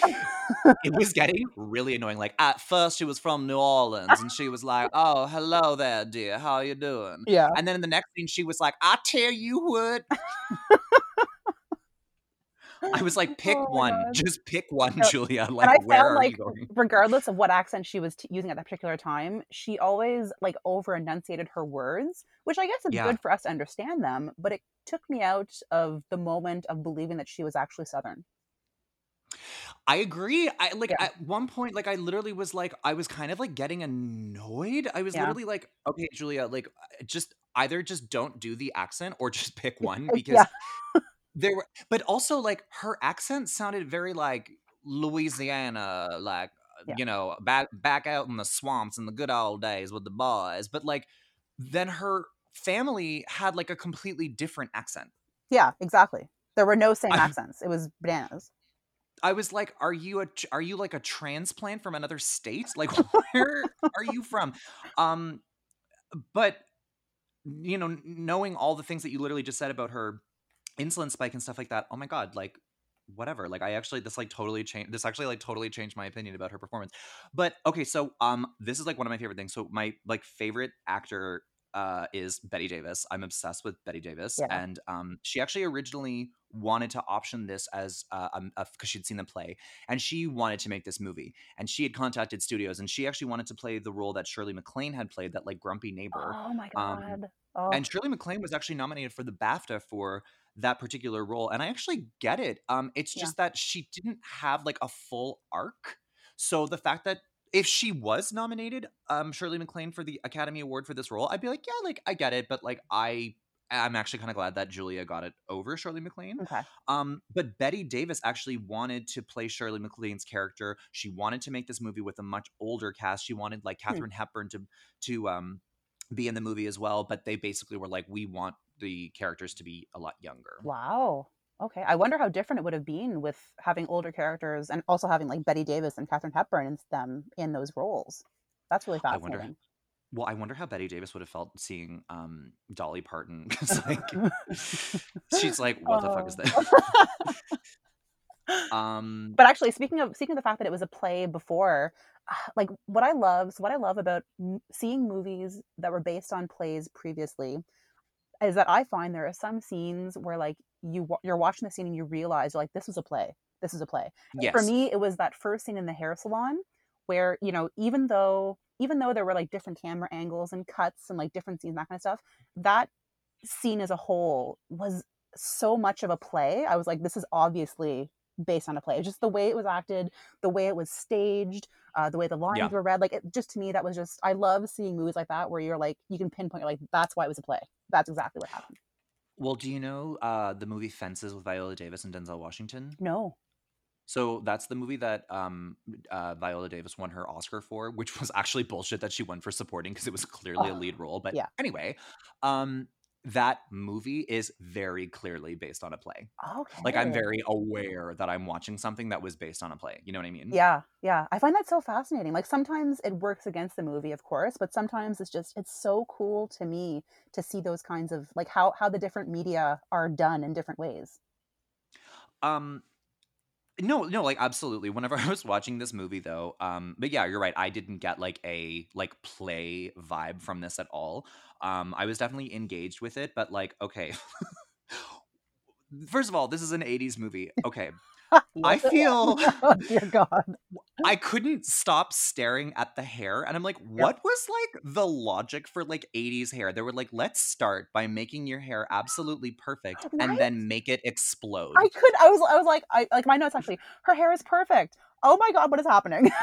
it was getting really annoying. Like at first she was from New Orleans and she was like, "Oh, hello there, dear. How you doing?" yeah. And then in the next scene she was like, "I tell you what." I was like, "Pick Oh one. God. Just pick one, No, Julia. Like, I where found are like you going?" regardless of what accent she was t- using at that particular time she always like over enunciated her words which i guess is Yeah. good for us to understand them but it took me out of the moment of believing that she was actually southern I agree. I like Yeah. at one point, like I literally was like, I was kind of like getting annoyed. I was Yeah. literally like, okay, Julia, like just either just don't do the accent or just pick one because yeah there were, but also like her accent sounded very like Louisiana, like uh, Yeah. you know, back back out in the swamps in the good old days with the boys. But like then her family had like a completely different accent. yeah exactly there were no same I- accents it was bananas I was like, "Are you a are you like a transplant from another state? Like, where are you from?" Um, but you know, knowing all the things that you literally just said about her insulin spike and stuff like that, oh my god, like whatever. Like, I actually this like totally changed. This actually like totally changed my opinion about her performance. But okay, so um, this is like one of my favorite things. So my like favorite actor uh is Bette Davis. I'm obsessed with Bette Davis, Yeah. and um, she actually originally wanted to option this as uh, um because she'd seen the play and she wanted to make this movie and she had contacted studios and she actually wanted to play the role that Shirley MacLaine had played that like grumpy neighbor oh my um, god oh and Shirley MacLaine was actually nominated for the BAFTA for that particular role and I actually get it um it's Yeah. just that she didn't have like a full arc so the fact that if she was nominated um Shirley MacLaine for the Academy Award for this role I'd be like yeah like I get it but like I I'm actually kind of glad that Julia got it over Shirley MacLaine okay um, but Bette Davis actually wanted to play Shirley MacLaine's character. She wanted to make this movie with a much older cast. She wanted like Hmm. Hepburn to to um be in the movie as well. But they basically were like, we want the characters to be a lot younger. wow okay i wonder how different it would have been with having older characters and also having like bette davis and katharine hepburn and them in those roles that's really I wonder- fascinating Well, I wonder how Bette Davis would have felt seeing um Dolly Parton because like she's like, what the fuck is Oh. this? um, but actually speaking of speaking of the fact that it was a play before like what i love so what i love about m- seeing movies that were based on plays previously is that i find there are some scenes where like you you're watching the scene and you realize you're like this is a play. This is a play. Yes, for me it was that first scene in the hair salon where you know even though even though there were like different camera angles and cuts and like different scenes that kind of stuff that scene as a whole was so much of a play. I was like this is obviously based on a play just the way it was acted the way it was staged uh, the way the lines Yeah. were read like it just to me that was just i love seeing movies like that where you're like you can pinpoint you're like that's why it was a play that's exactly what happened Well, do you know uh the movie Fences with Viola Davis and Denzel Washington? no So that's the movie that um, uh, Viola Davis won her Oscar for, which was actually bullshit that she won for supporting because it was clearly a Oh, lead role. But yeah. anyway, um, that movie is very clearly based on a play. okay Like I'm very aware that I'm watching something that was based on a play. You know what I mean? Yeah, yeah. I find that so fascinating. Like sometimes it works against the movie, of course, but sometimes it's just it's so cool to me to see those kinds of like how how the different media are done in different ways. Um, no, no, like absolutely. Whenever I was watching this movie, though, um, but yeah, you're right. I didn't get like a like play vibe from this at all. Um, I was definitely engaged with it, but like, okay. First of all, this is an 80s movie. Okay. I feel oh, dear God. I couldn't stop staring at the hair and I'm like, what was like the logic for like 80s hair? They were like, let's start by making your hair absolutely perfect and then make it explode. I could. I was. I was like. I like my notes actually. Her hair is perfect. Oh my God, what is happening?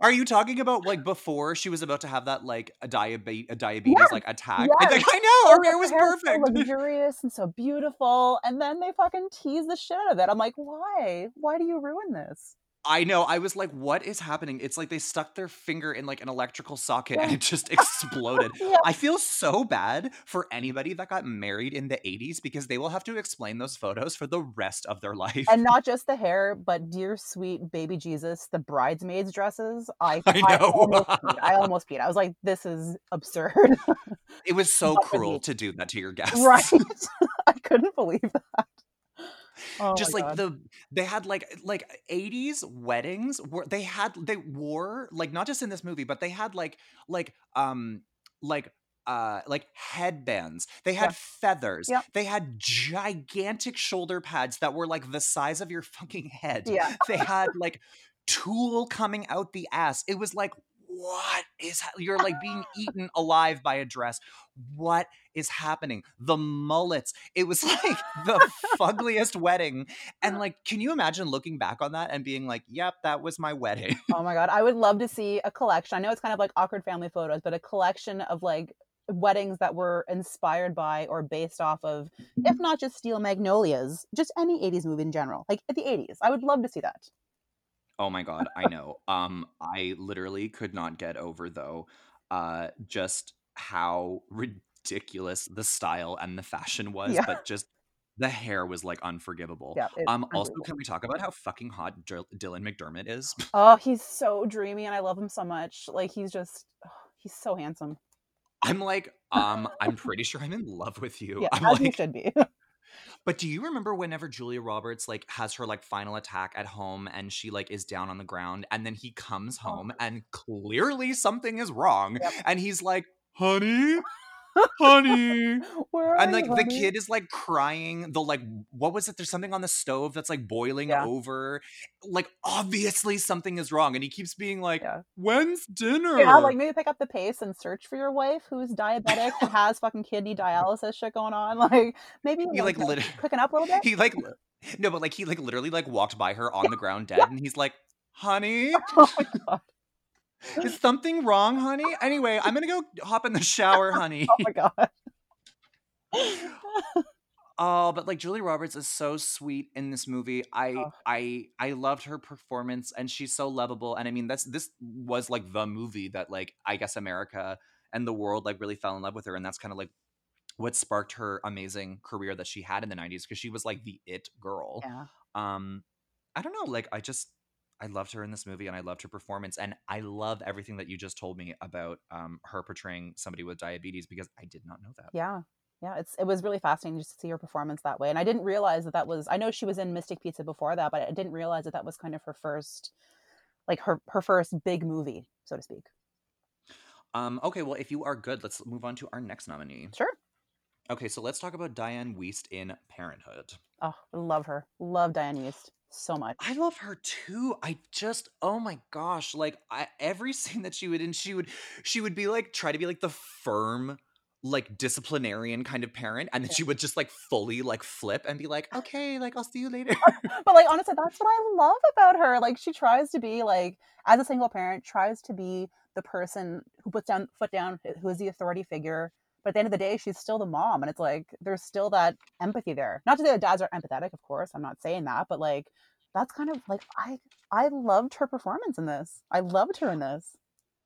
Are you talking about like before she was about to have that like a diabetes a diabetes Yes, like attack? Yes. think, I know her hair was perfect. So luxurious and so beautiful, and then they fucking tease the shit out of it. I'm like, why? Why do you ruin this? I know. I was like, what is happening? It's like they stuck their finger in like an electrical socket and it just exploded. Yeah. I feel so bad for anybody that got married in the 80s because they will have to explain those photos for the rest of their life. and not just the hair, but dear sweet baby Jesus, the bridesmaids dresses. I I I, know. almost peed. I almost peed. I was like, this is absurd. it was so cruel to do that to your guests. right? I couldn't believe that. Oh just like God. the they had like like 80s weddings where they had they wore like not just in this movie but they had like like um like uh like headbands they had Yeah. feathers Yep. they had gigantic shoulder pads that were like the size of your fucking head Yeah. they had like tulle coming out the ass it was like what is you're like being eaten alive by a dress what is happening the mullets it was like the fuggliest wedding and like can you imagine looking back on that and being like yep that was my wedding Oh my god, I would love to see a collection. I know it's kind of like awkward family photos, but a collection of like weddings that were inspired by or based off of, if not just Steel Magnolias, just any 80s movie in general. Like the 80s. I would love to see that. oh my god i know um i literally could not get over though uh just how ridiculous the style and the fashion was Yeah. but just the hair was like unforgivable Yeah. um also can we talk about how fucking hot Dil- dylan mcdermott is Oh, he's so dreamy and I love him so much. Like he's just oh, he's so handsome. i'm like um i'm pretty sure i'm in love with you Yeah, i'm as like should be. But do you remember whenever Julia Roberts like has her like final attack at home and she like is down on the ground and then he comes Oh. home and clearly something is wrong Yep. and he's like, "Honey, honey." Where And like you, the honey? kid is like crying. The like what was it? There's something on the stove that's like boiling Yeah. over. Like obviously something is wrong and he keeps being like, Yeah. "When's dinner?" Yeah, like maybe pick up the pace and search for your wife who's diabetic and has fucking kidney dialysis shit going on. Like maybe He, like, know, lit- cooking up a little bit. he like no, but like he like literally like walked by her on the ground dead and he's like, "Honey, oh my god! Is something wrong, honey? Anyway, I'm gonna go hop in the shower, honey. Oh my god! Oh, but like Julie Roberts is so sweet in this movie. I Oh. I I loved her performance and she's so lovable. And I mean that's this was like the movie that like I guess America and the world like really fell in love with her. And that's kind of like what sparked her amazing career that she had in the 90s because she was like the it girl. Yeah, Um I don't know, like I just I loved her in this movie and I loved her performance and I love everything that you just told me about um her portraying somebody with diabetes because I did not know that. yeah, yeah. It's it was really fascinating just to see her performance that way, and I didn't realize that that was. I know she was in Mystic Pizza before that, but I didn't realize that that was kind of her first, like her her first big movie, so to speak. Um, okay, well, if you are good, let's move on to our next nominee. Sure. Okay, so let's talk about Dianne Wiest in Parenthood. Oh, love her. Love Dianne Wiest so much. I love her too. I just, oh my gosh, like I, every scene that she would in, she would, she would be like, try to be like the firm, like disciplinarian kind of parent, and then she would just like fully like flip and be like, okay, like I'll see you later. but like honestly that's what i love about her like she tries to be like as a single parent tries to be the person who puts down foot down who is the authority figure at the end of the day she's still the mom and it's like there's still that empathy there not to say that dads are empathetic of course i'm not saying that but like that's kind of like i i loved her performance in this i loved her in this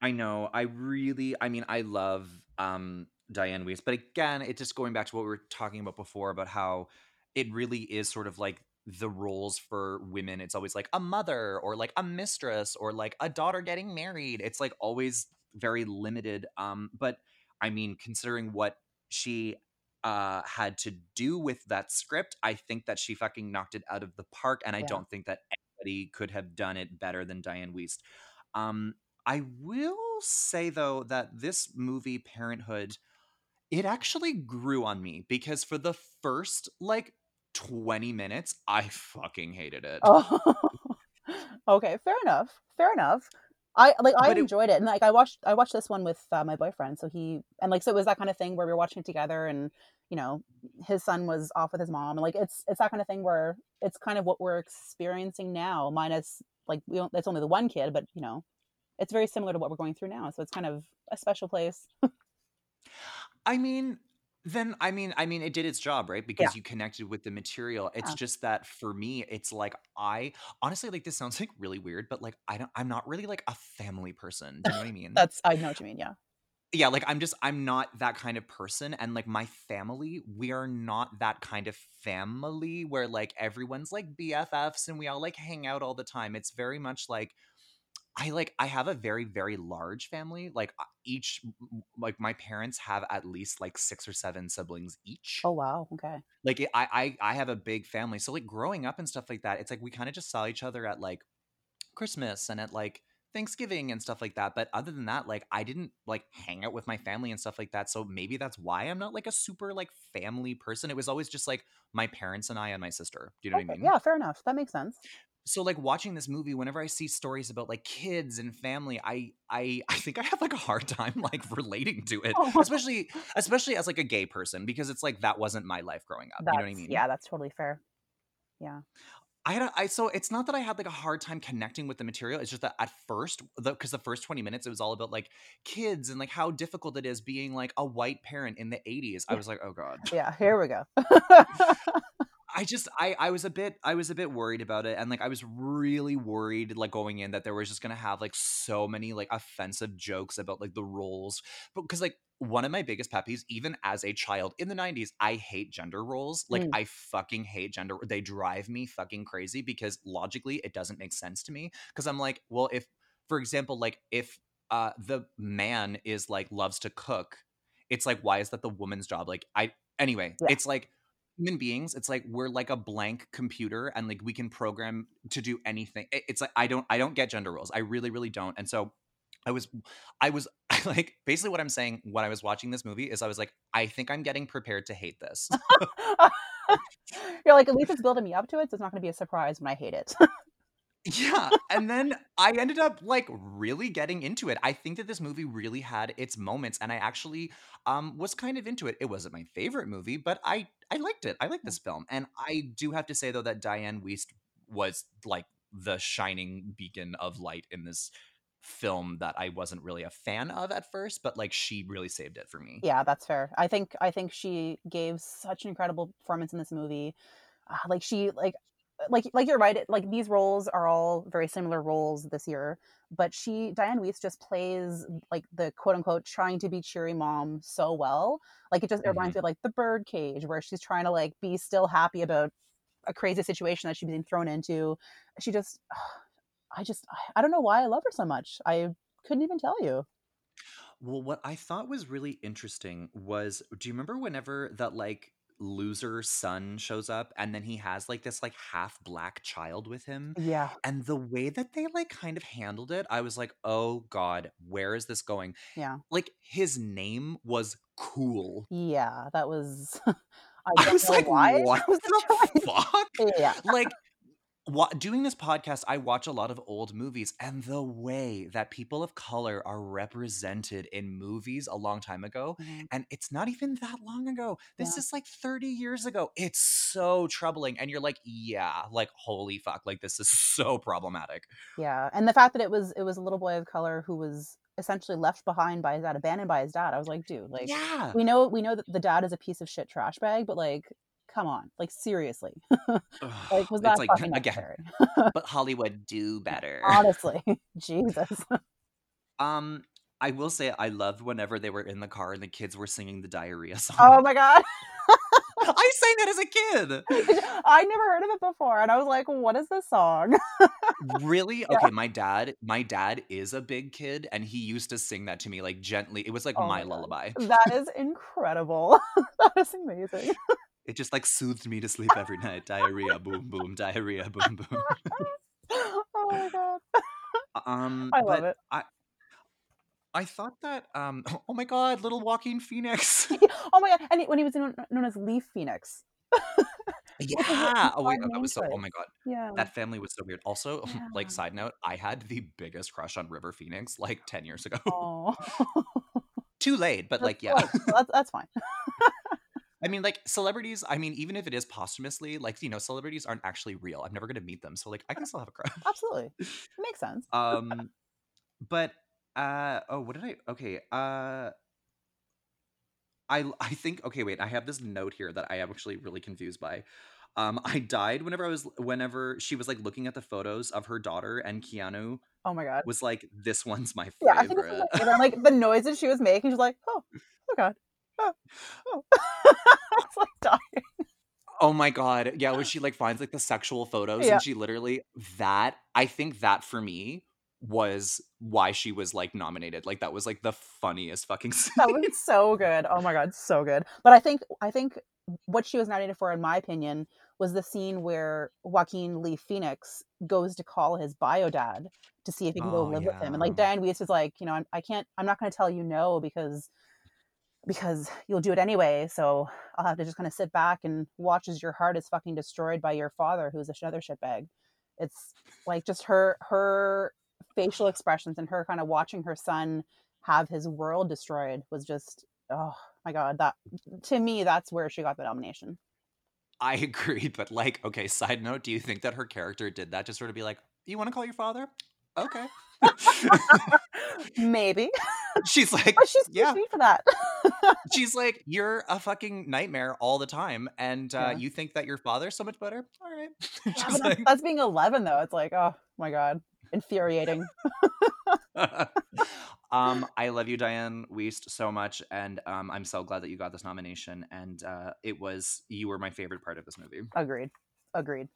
I know. I really, I mean, I love um Dianne Wiest, but again, it's just going back to what we were talking about before about how it really is sort of like the roles for women. It's always like a mother or like a mistress or like a daughter getting married. It's like always very limited. Um, but I mean, considering what she uh had to do with that script, I think that she fucking knocked it out of the park, and I Yeah. don't think that anybody could have done it better than Dianne Wiest. Um, I will say though that this movie Parenthood it actually grew on me because for the first like 20 minutes I fucking hated it. oh okay fair enough fair enough I like I But it- enjoyed it. and like I watched I watched this one with uh, my boyfriend, so he and like so it was that kind of thing where we were watching it together, and you know his son was off with his mom, and like it's it's that kind of thing where it's kind of what we're experiencing now, minus like we don't, it's only the one kid, but you know it's very similar to what we're going through now, so it's kind of a special place. I mean, Then I mean I mean it did its job, right? Yeah. Because you connected with the material. It's Yeah. just that for me, it's like I honestly like this sounds like really weird, but like I don't I'm not really like a family person. Do you know what I mean? That's I know what you mean, yeah. Yeah, like I'm just I'm not that kind of person and like my family, we are not that kind of family where like everyone's like BFFs and we all like hang out all the time. It's very much like I like I have a very very large family. Like uh, each like my parents have at least like 6 or 7 siblings each. Oh wow, okay. Like it, I I I have a big family. So like growing up and stuff like that, it's like we kind of just saw each other at like Christmas and at like Thanksgiving and stuff like that. But other than that, like I didn't like hang out with my family and stuff like that. So maybe that's why I'm not like a super like family person. It was always just like my parents and I and my sister. Do you know what I mean? yeah, fair enough. That makes sense. So like watching this movie, whenever I see stories about like kids and family, I I I think I have like a hard time like relating to it, Oh, especially especially as like a gay person because it's like that wasn't my life growing up. You know what I mean? yeah, that's totally fair. Yeah. I had a, I so it's not that I had like a hard time connecting with the material. It's just that at first, the because the first twenty minutes it was all about like kids and like how difficult it is being like a white parent in the eighties. I was like, oh god. Yeah, here we go. I just I I was a bit I was a bit worried about it and like I was really worried like going in that there was just gonna have like so many like offensive jokes about like the roles but because like one of my biggest pet peeves even as a child in the 90s I hate gender roles like Mm, I fucking hate gender they drive me fucking crazy because logically it doesn't make sense to me because I'm like well if for example like if uh the man is like loves to cook it's like why is that the woman's job like I anyway yeah. it's like human beings it's like we're like a blank computer and like we can program to do anything it's like i don't i don't get gender roles i really really don't and so i was i was like basically what i'm saying when i was watching this movie is i was like i think i'm getting prepared to hate this You're like, at least it's building me up to it, so it's not gonna be a surprise when I hate it. yeah and then i ended up like really getting into it i think that this movie really had its moments and i actually um was kind of into it it wasn't my favorite movie but i i liked it i liked Yeah. this film and i do have to say though that dianne wiest was like the shining beacon of light in this film that i wasn't really a fan of at first but like she really saved it for me Yeah, that's fair. I think I think she gave such an incredible performance in this movie. Uh, like she like like like you're right. It, like these roles are all very similar roles this year, but she Dianne Wiest just plays like the quote unquote trying to be cheery mom so well. Like it just it reminds mm-hmm. me of like the Birdcage, where she's trying to like be still happy about a crazy situation that she's being thrown into. She just, I just, I don't know why I love her so much. I couldn't even tell you. Well, what I thought was really interesting was do you remember whenever that like loser son shows up and then he has like this like half black child with him Yeah, and the way that they like kind of handled it I was like, "Oh god, where is this going?" yeah, Like his name was cool. yeah. That was. I I was like, "What the fuck?" Yeah, Like doing this podcast, I watch a lot of old movies, and the way that people of color are represented in movies a long time ago, Mhm. and it's not even that long ago. This yeah, is like 30 years ago. It's so troubling. And you're like, yeah, like, holy fuck, like, this is so problematic. yeah. And the fact that it was it was a little boy of color who was essentially left behind by his dad, abandoned by his dad. I was like, dude, like Yeah. we know we know that the dad is a piece of shit trash bag, but like, come on, like seriously, like was that like, fucking again, but Hollywood do better. Honestly, Jesus. Um, I will say I loved whenever they were in the car and the kids were singing the diarrhea song. Oh my god. I sang that as a kid. I never heard of it before, and I was like, "What is this song?" Really? Yeah. Okay, my dad, my dad is a big kid and he used to sing that to me like gently. It was like Oh my my lullaby. that is incredible. that is amazing. It just like soothed me to sleep every night. Diarrhea, boom, boom, diarrhea, boom, boom. oh my god, Um, I love it. I I thought that um oh my god, little Joaquin Phoenix. oh my god, and he- when he was known, known as Leaf Phoenix, which is an yeah. Oh wait, no, that was so oh my god. Yeah, That family was so weird. Also, like side note, I had the biggest crush on River Phoenix like 10 years ago. Oh, Too late, but like yeah. that's that's fine. I mean, like celebrities. I mean, even if it is posthumously, like you know, celebrities aren't actually real. I'm never gonna meet them, so like I can still have a crush. Absolutely, it makes sense. Um, but uh, oh, what did I? Okay, uh, I I think okay, wait. I have this note here that I am actually really confused by. Um, I died whenever I was whenever she was like looking at the photos of her daughter and Keanu Oh my god. was like, "This one's my favorite. Yeah, I think favorite." my favorite. Like the noises she was making, she's like, oh, oh god, I was like dying. Oh my god. Yeah, when she like finds like the sexual photos Yeah. and she literally that I think that for me was why she was like nominated. Like that was like the funniest fucking scene. That was so good. Oh my god, so good. But I think I think what she was nominated for, in my opinion, was the scene where Joaquin Lee Phoenix goes to call his bio dad to see if he can go Oh, live with him. And like. Dianne Wiest is like, you know, I'm, I can't, I'm not going to tell you no because because you'll do it anyway. So I'll have to just kind of sit back and watch as your heart is fucking destroyed by your father, who's another shitbag. It's like just her her facial expressions and her kind of watching her son have his world destroyed was just oh my god that to me that's where she got the nomination I agree, but like, okay, side note, do you think that her character did that to sort of be like, you want to call your father? Okay. maybe she's like, but she's yeah. for that She's like, you're a fucking nightmare all the time, and uh, Yeah. you think that your father's so much better? All right. Yeah, She's that's, like, that's being 11 though it's like oh my god infuriating um, I love you, Dianne Wiest, so much, and um, I'm so glad that you got this nomination. And uh, it was you were my favorite part of this movie. agreed agreed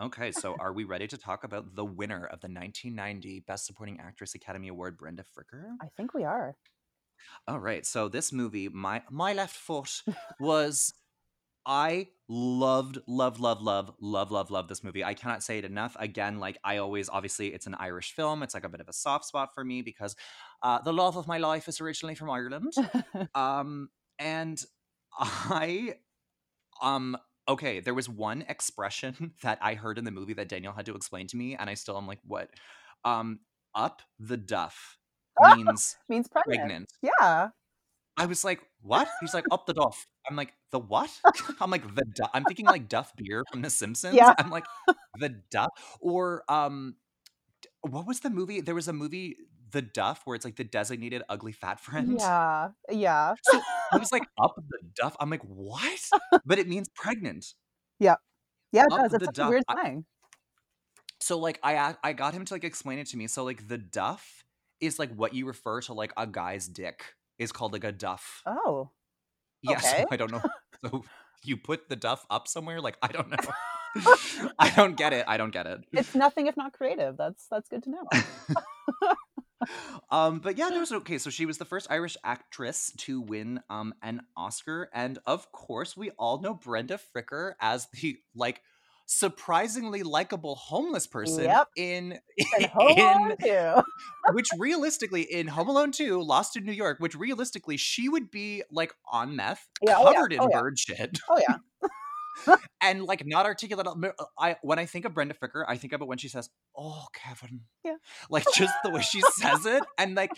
Okay, so are we ready to talk about the winner of the 1990 Best Supporting Actress Academy Award, Brenda Fricker? i think we are All right, so this movie, my my left foot, was I loved, love, love, love, love, love, love this movie. I cannot say it enough. Again, like I always, obviously, it's an Irish film. It's like a bit of a soft spot for me because uh, the love of my life is originally from Ireland. um, and I, um, okay, there was one expression that I heard in the movie that Daniel had to explain to me, and I still am like, what? Um, up the duff means means pregnant. pregnant. yeah I was like, what? He's like, up the duff. I'm like, the what? I'm like, the duff. I'm thinking like Duff beer from The Simpsons. Yeah. I'm like, the duff. Or um, what was the movie? There was a movie, The Duff, where it's like the designated ugly fat friend. yeah yeah So I was like, up the duff. I'm like, what? But it means pregnant. yeah yeah, it Up does it's such a duff. weird I- thing So like, I I got him to like explain it to me. So like, the duff is like what you refer to like a guy's dick is called like a duff. oh Yes, Okay. I don't know. So you put the duff up somewhere? Like I don't know. I don't get it. I don't get it. it's nothing if not creative that's that's good to know um, but yeah, no, was okay. So she was the first Irish actress to win um an Oscar, and of course, we all know Brenda Fricker as the like surprisingly likable homeless person Yep. in in which realistically in Home Alone 2, Lost in New York, which realistically she would be like on meth, Yeah, oh yeah, covered in oh yeah. bird shit. Oh yeah. And like not articulate. I when I think of Brenda Fricker, I think about when she says, "Oh, Kevin," Yeah. like just the way she says it, and like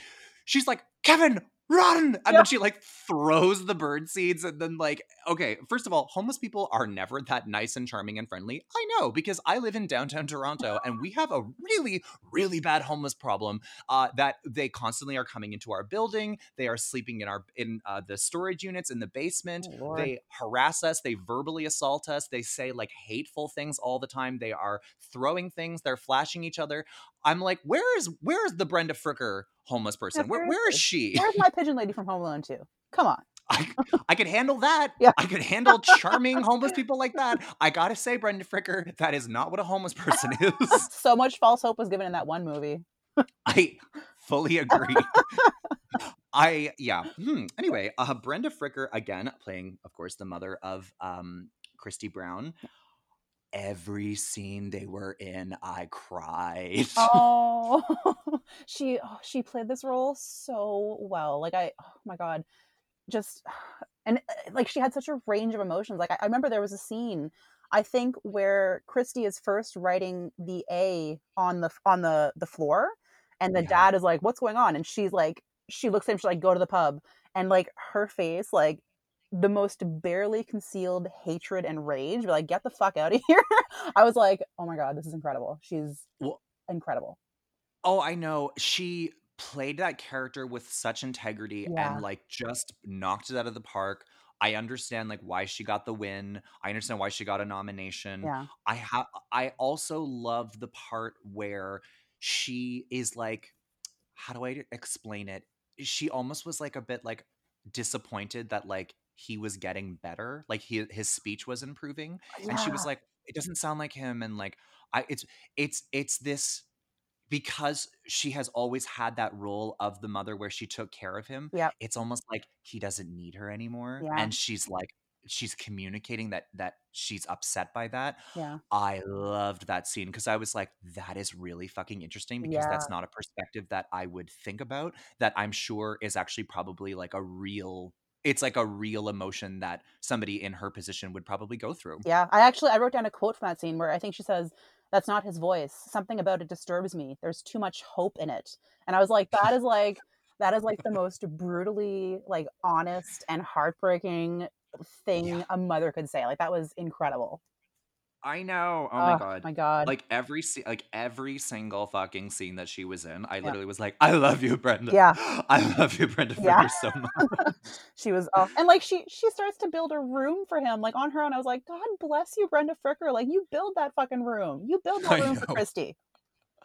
she's like, "Kevin, run!" And Yeah. then she like throws the bird seeds, and then like, okay, first of all, homeless people are never that nice and charming and friendly. I know because I live in downtown Toronto, and we have a really, really bad homeless problem. Uh, that they constantly are coming into our building. They are sleeping in our in uh, the storage units in the basement. Oh, They harass us. They verbally assault us. They say like hateful things all the time. They are throwing things. They're flashing each other. I'm like, where is where is the Brenda Fricker homeless person? where where is she? Where's my pigeon lady from Home Alone too? Come on. I, I could handle that. Yeah. I could handle charming homeless people like that. I gotta say, Brenda Fricker, that is not what a homeless person is. so much false hope was given in that one movie. I fully agree. I yeah. Hmm. Anyway, uh, Brenda Fricker again playing, of course, the mother of um, Christy Brown. Every scene they were in, I cried. Oh, she oh, she played this role so well. Like I, oh my god, just and uh, like she had such a range of emotions. Like I, I remember there was a scene, I think, where Christy is first writing the A on the on the the floor, and the Yeah. dad is like, "What's going on?" And she's like, she looks at him, she's like, "Go to the pub," and like her face, like the most barely concealed hatred and rage. But Like, get the fuck out of here. I was like, oh my god, this is incredible. She's Well- incredible. Oh, I know. She played that character with such integrity Yeah. and like just knocked it out of the park. I understand like why she got the win. I understand why she got a nomination. Yeah. I have I also love the part where she is like how do I explain it? She almost was like a bit like disappointed that like he was getting better, like he his speech was improving oh, and she was like it doesn't sound like him and like I it's it's it's this because she has always had that role of the mother where she took care of him. yeah It's almost like he doesn't need her anymore Yeah. and she's like she's communicating that that she's upset by that. Yeah. I loved that scene because I was like, that is really fucking interesting because Yeah. that's not a perspective that I would think about that I'm sure is actually probably like a real it's like a real emotion that somebody in her position would probably go through. Yeah. I actually I wrote down a quote from that scene where I think she says, That's not his voice. Something about it disturbs me. There's too much hope in it. And I was like, that is like that is like the most brutally like honest and heartbreaking thing Yeah. a mother could say. Like that was incredible. I know. Oh my Ugh, god. My God. Like every like every single fucking scene that she was in, I Yeah. literally was like, I love you, Brenda. Yeah. I love you, Brenda Yeah. Fricker, so much. she was off and like she she starts to build a room for him like on her own i was like god bless you brenda fricker like you build that fucking room you build that room for christy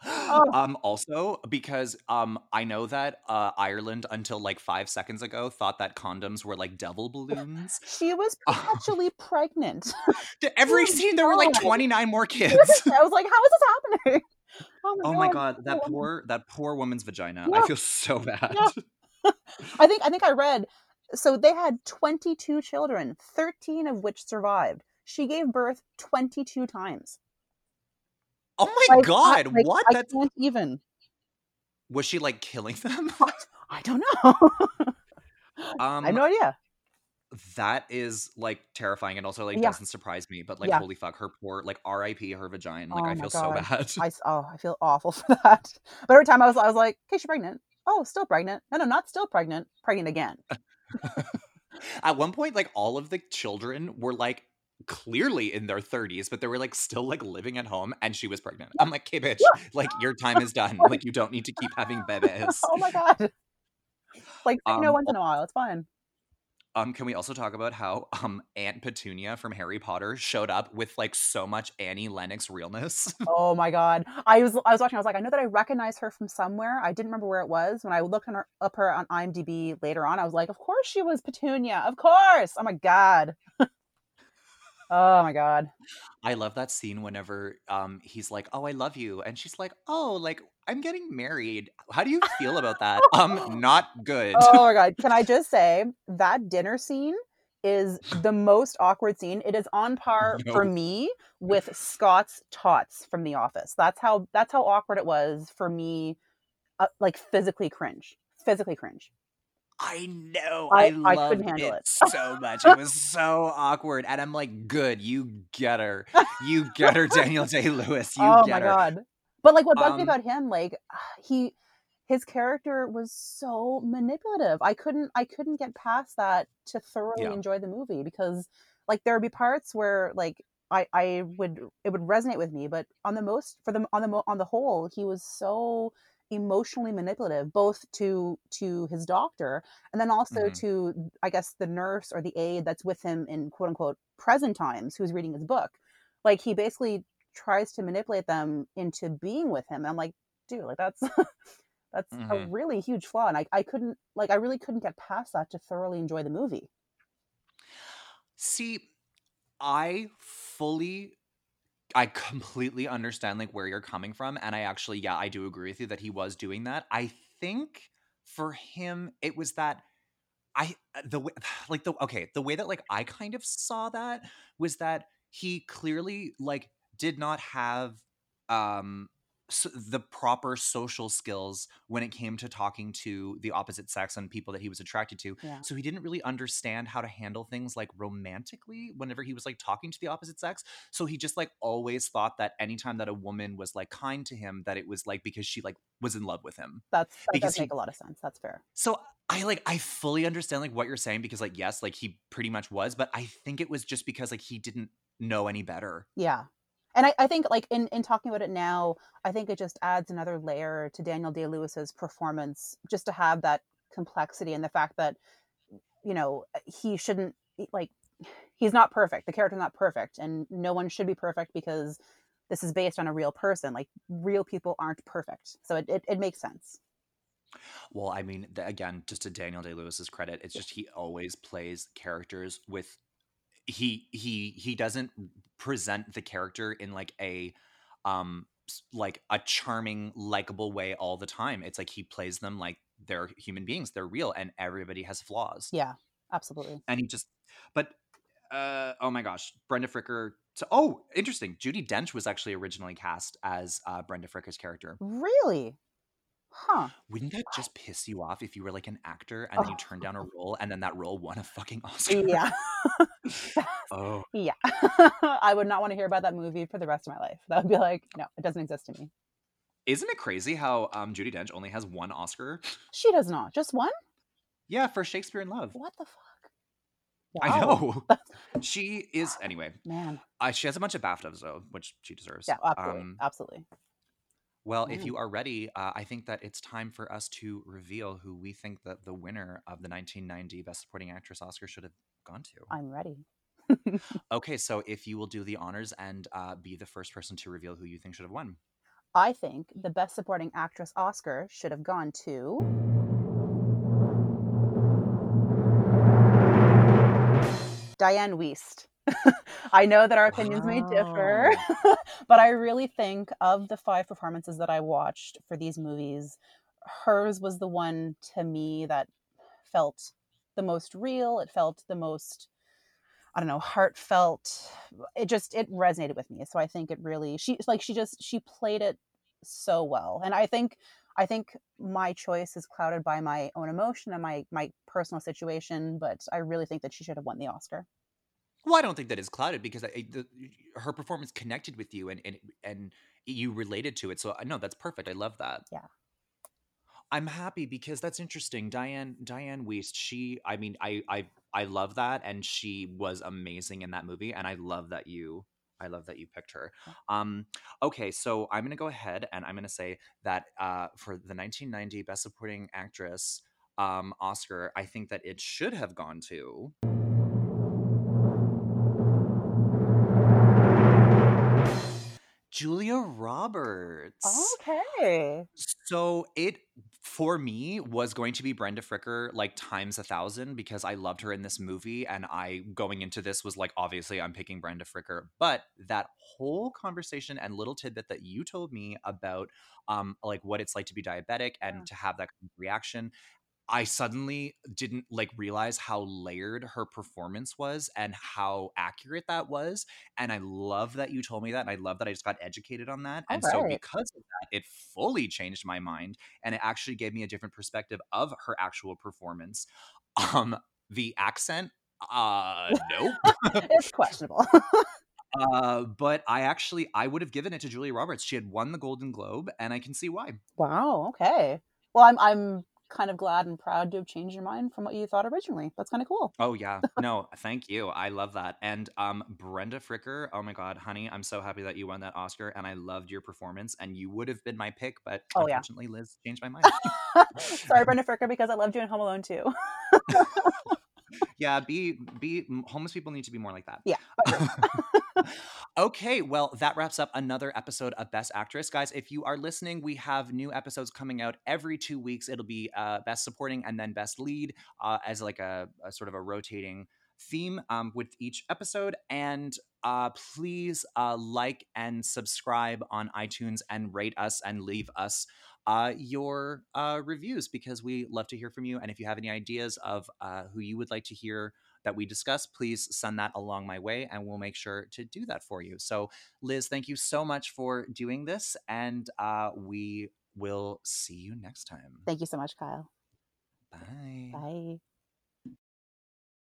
Oh. Um also because um I know that uh Ireland until like 5 seconds ago thought that condoms were like devil balloons. she was perpetually pregnant To Every Oh, scene there were like 29 more kids. i was like how is this happening oh my Oh my god, god, that poor poor that poor woman's vagina. Yeah. I feel so bad. Yeah. i think i think i read so they had 22 children 13 of which survived she gave birth 22 times Oh my Like, I- god, like, what? i That's can't even was she like killing them? i don't know Um i have no idea that is like terrifying and also like Yeah. doesn't surprise me, but like Yeah. holy fuck, her poor like R.I.P. her vagina. Like Oh I feel so bad. I oh, I feel awful for that. But every time I was, I was like, "Okay, she's pregnant. Oh, still pregnant. No, no, not still pregnant. Pregnant again. At one point, like all of the children were like clearly in their 30s, but they were like still like living at home and she was pregnant. I'm like, okay, bitch, like your time is done. Like you don't need to keep having bebes. oh my god. Like, say no Um, once in a while. It's fine. Um, can we also talk about how um Aunt Petunia from Harry Potter showed up with like so much Annie Lennox realness? Oh my god. I was, I was watching. I was like, I know that I recognize her from somewhere. I didn't remember where it was. When I looked on her, up her on IMDb later on, I was like, of course she was Petunia. Of course. Oh my god. Oh my god. I love that scene whenever um he's like, "Oh, I love you," and she's like, "Oh, like I'm getting married. How do you feel about that?" um, not good. oh my god can i just say that dinner scene is the most awkward scene it is on par for me with scott's tots from the office that's how that's how awkward it was for me uh, like physically cringe physically cringe I know. I- I, I loved couldn't handle it it. so much. It was so awkward, and I'm like, "Good, you get her. You get her, Daniel Day Lewis. You oh get my her." god but like what bugged me Um, about him like he his character was so manipulative i couldn't i couldn't get past that to thoroughly Yeah. enjoy the movie because like there would be parts where like i i would it would resonate with me but on the most for the on the on the whole he was so emotionally manipulative both to to his doctor and then also Mhm. to i guess the nurse or the aide that's with him in quote unquote present times who's reading his book like he basically tries to manipulate them into being with him. And I'm like, dude, like that's that's a Mhm. really huge flaw. And I, I couldn't like I really couldn't get past that to thoroughly enjoy the movie. See, I fully I completely understand like where you're coming from and I actually yeah, I do agree with you that he was doing that. I think for him it was that I uh, the way like the okay, the way that like I kind of saw that was that he clearly like did not have um the proper social skills when it came to talking to the opposite sex and people that he was attracted to. Yeah. So he didn't really understand how to handle things like romantically whenever he was like talking to the opposite sex. So he just like always thought that anytime that a woman was like kind to him, that it was like because she like was in love with him. That's that Because does he- make a lot of sense. That's fair. So I like I fully understand like what you're saying because like yes, like he pretty much was, but I think it was just because like he didn't know any better. Yeah. And I, I think like in, in talking about it now i think it just adds another layer to daniel day lewis's performance just to have that complexity and the fact that you know uh, he shouldn't like he's not perfect. The character's not perfect and no one should be perfect because this is based on a real person. Like real people aren't perfect. So it, it, it makes sense. Well, I mean, again, just to Daniel Day Lewis's credit, it's just he always plays characters with he he he doesn't present the character in like a um like a charming, likable way all the time. It's like he plays them like they're human beings, they're real, and everybody has flaws. yeah absolutely And he just, but uh, oh my gosh, Brenda Fricker. So, oh, interesting. Judi Dench was actually originally cast as uh, Brenda Fricker's character. really huh Wouldn't that just piss you off if you were like an actor and then you Oh. turned down a role and then that role won a fucking Oscar? yeah Oh, yeah i would not want to hear about that movie for the rest of my life that would be like no it doesn't exist to me isn't it crazy how um, Judi Dench only has one Oscar? she does not just one Yeah, for Shakespeare in Love. what the fuck I Wow. know. she is anyway. man Uh, she has a bunch of BAFTAs though, which she deserves. yeah absolutely Um, absolutely well, if Mm. you are ready, uh, I think that it's time for us to reveal who we think that the winner of the 1990 Best Supporting Actress Oscar should have gone to. i'm ready Okay, so if you will do the honors and uh, be the first person to reveal who you think should have won. I think the Best Supporting Actress Oscar should have gone to. Dianne Wiest. I know that our opinions may differ, but I really think of the five performances that I watched for these movies, hers was the one to me that felt the most real. It felt the most, I don't know, heartfelt. It just it resonated with me. So I think it really she like she just she played it so well and i think i think my choice is clouded by my own emotion and my my personal situation but i really think that she should have won the oscar Well, I don't think that is clouded because I, the, her performance connected with you and, and and you related to it. So no, that's perfect. I love that. Yeah. I'm happy because that's interesting. Dianne Dianne Wiest, she I mean, I I I love that and she was amazing in that movie and I love that you I love that you picked her. Um okay, so I'm going to go ahead and I'm going to say that uh for the 1990 Best Supporting Actress um Oscar, I think that it should have gone to Julia Roberts. okay So it for me was going to be Brenda Fricker like times a thousand because I loved her in this movie and I going into this was like obviously I'm picking Brenda Fricker but that whole conversation and little tidbit that you told me about um like what it's like to be diabetic and Yeah. to have that kind of reaction I suddenly didn't like realize how layered her performance was and how accurate that was. And I love that you told me that. And I love that I just got educated on that. And so, because of that, it fully changed my mind and it actually gave me a different perspective of her actual performance. Um, the accent, uh, nope. it's questionable uh, but I actually, I would have given it to Julia Roberts. She had won the Golden Globe, and I can see why. wow okay well i'm i'm kind of glad and proud to have changed your mind from what you thought originally that's kind of cool Oh yeah. No, thank you. I love that. And um Brenda Fricker, oh my god, honey, I'm so happy that you won that Oscar and I loved your performance and you would have been my pick, but Oh, yeah. unfortunately Liz changed my mind. sorry brenda fricker because i loved you in home alone 2 yeah, be be homeless people need to be more like that. Yeah, okay, well, that wraps up another episode of Best Actress. Guys, if you are listening, we have new episodes coming out every two weeks. It'll be uh, Best Supporting and then Best Lead uh, as like a, a sort of a rotating theme um, with each episode. And uh, please uh, like and subscribe on iTunes and rate us and leave us uh, your uh, reviews because we love to hear from you. And if you have any ideas of uh, who you would like to hear that we discuss, please send that along my way and we'll make sure to do that for you. So, Liz, thank you so much for doing this. And uh, we will see you next time. thank you so much kyle Bye. bye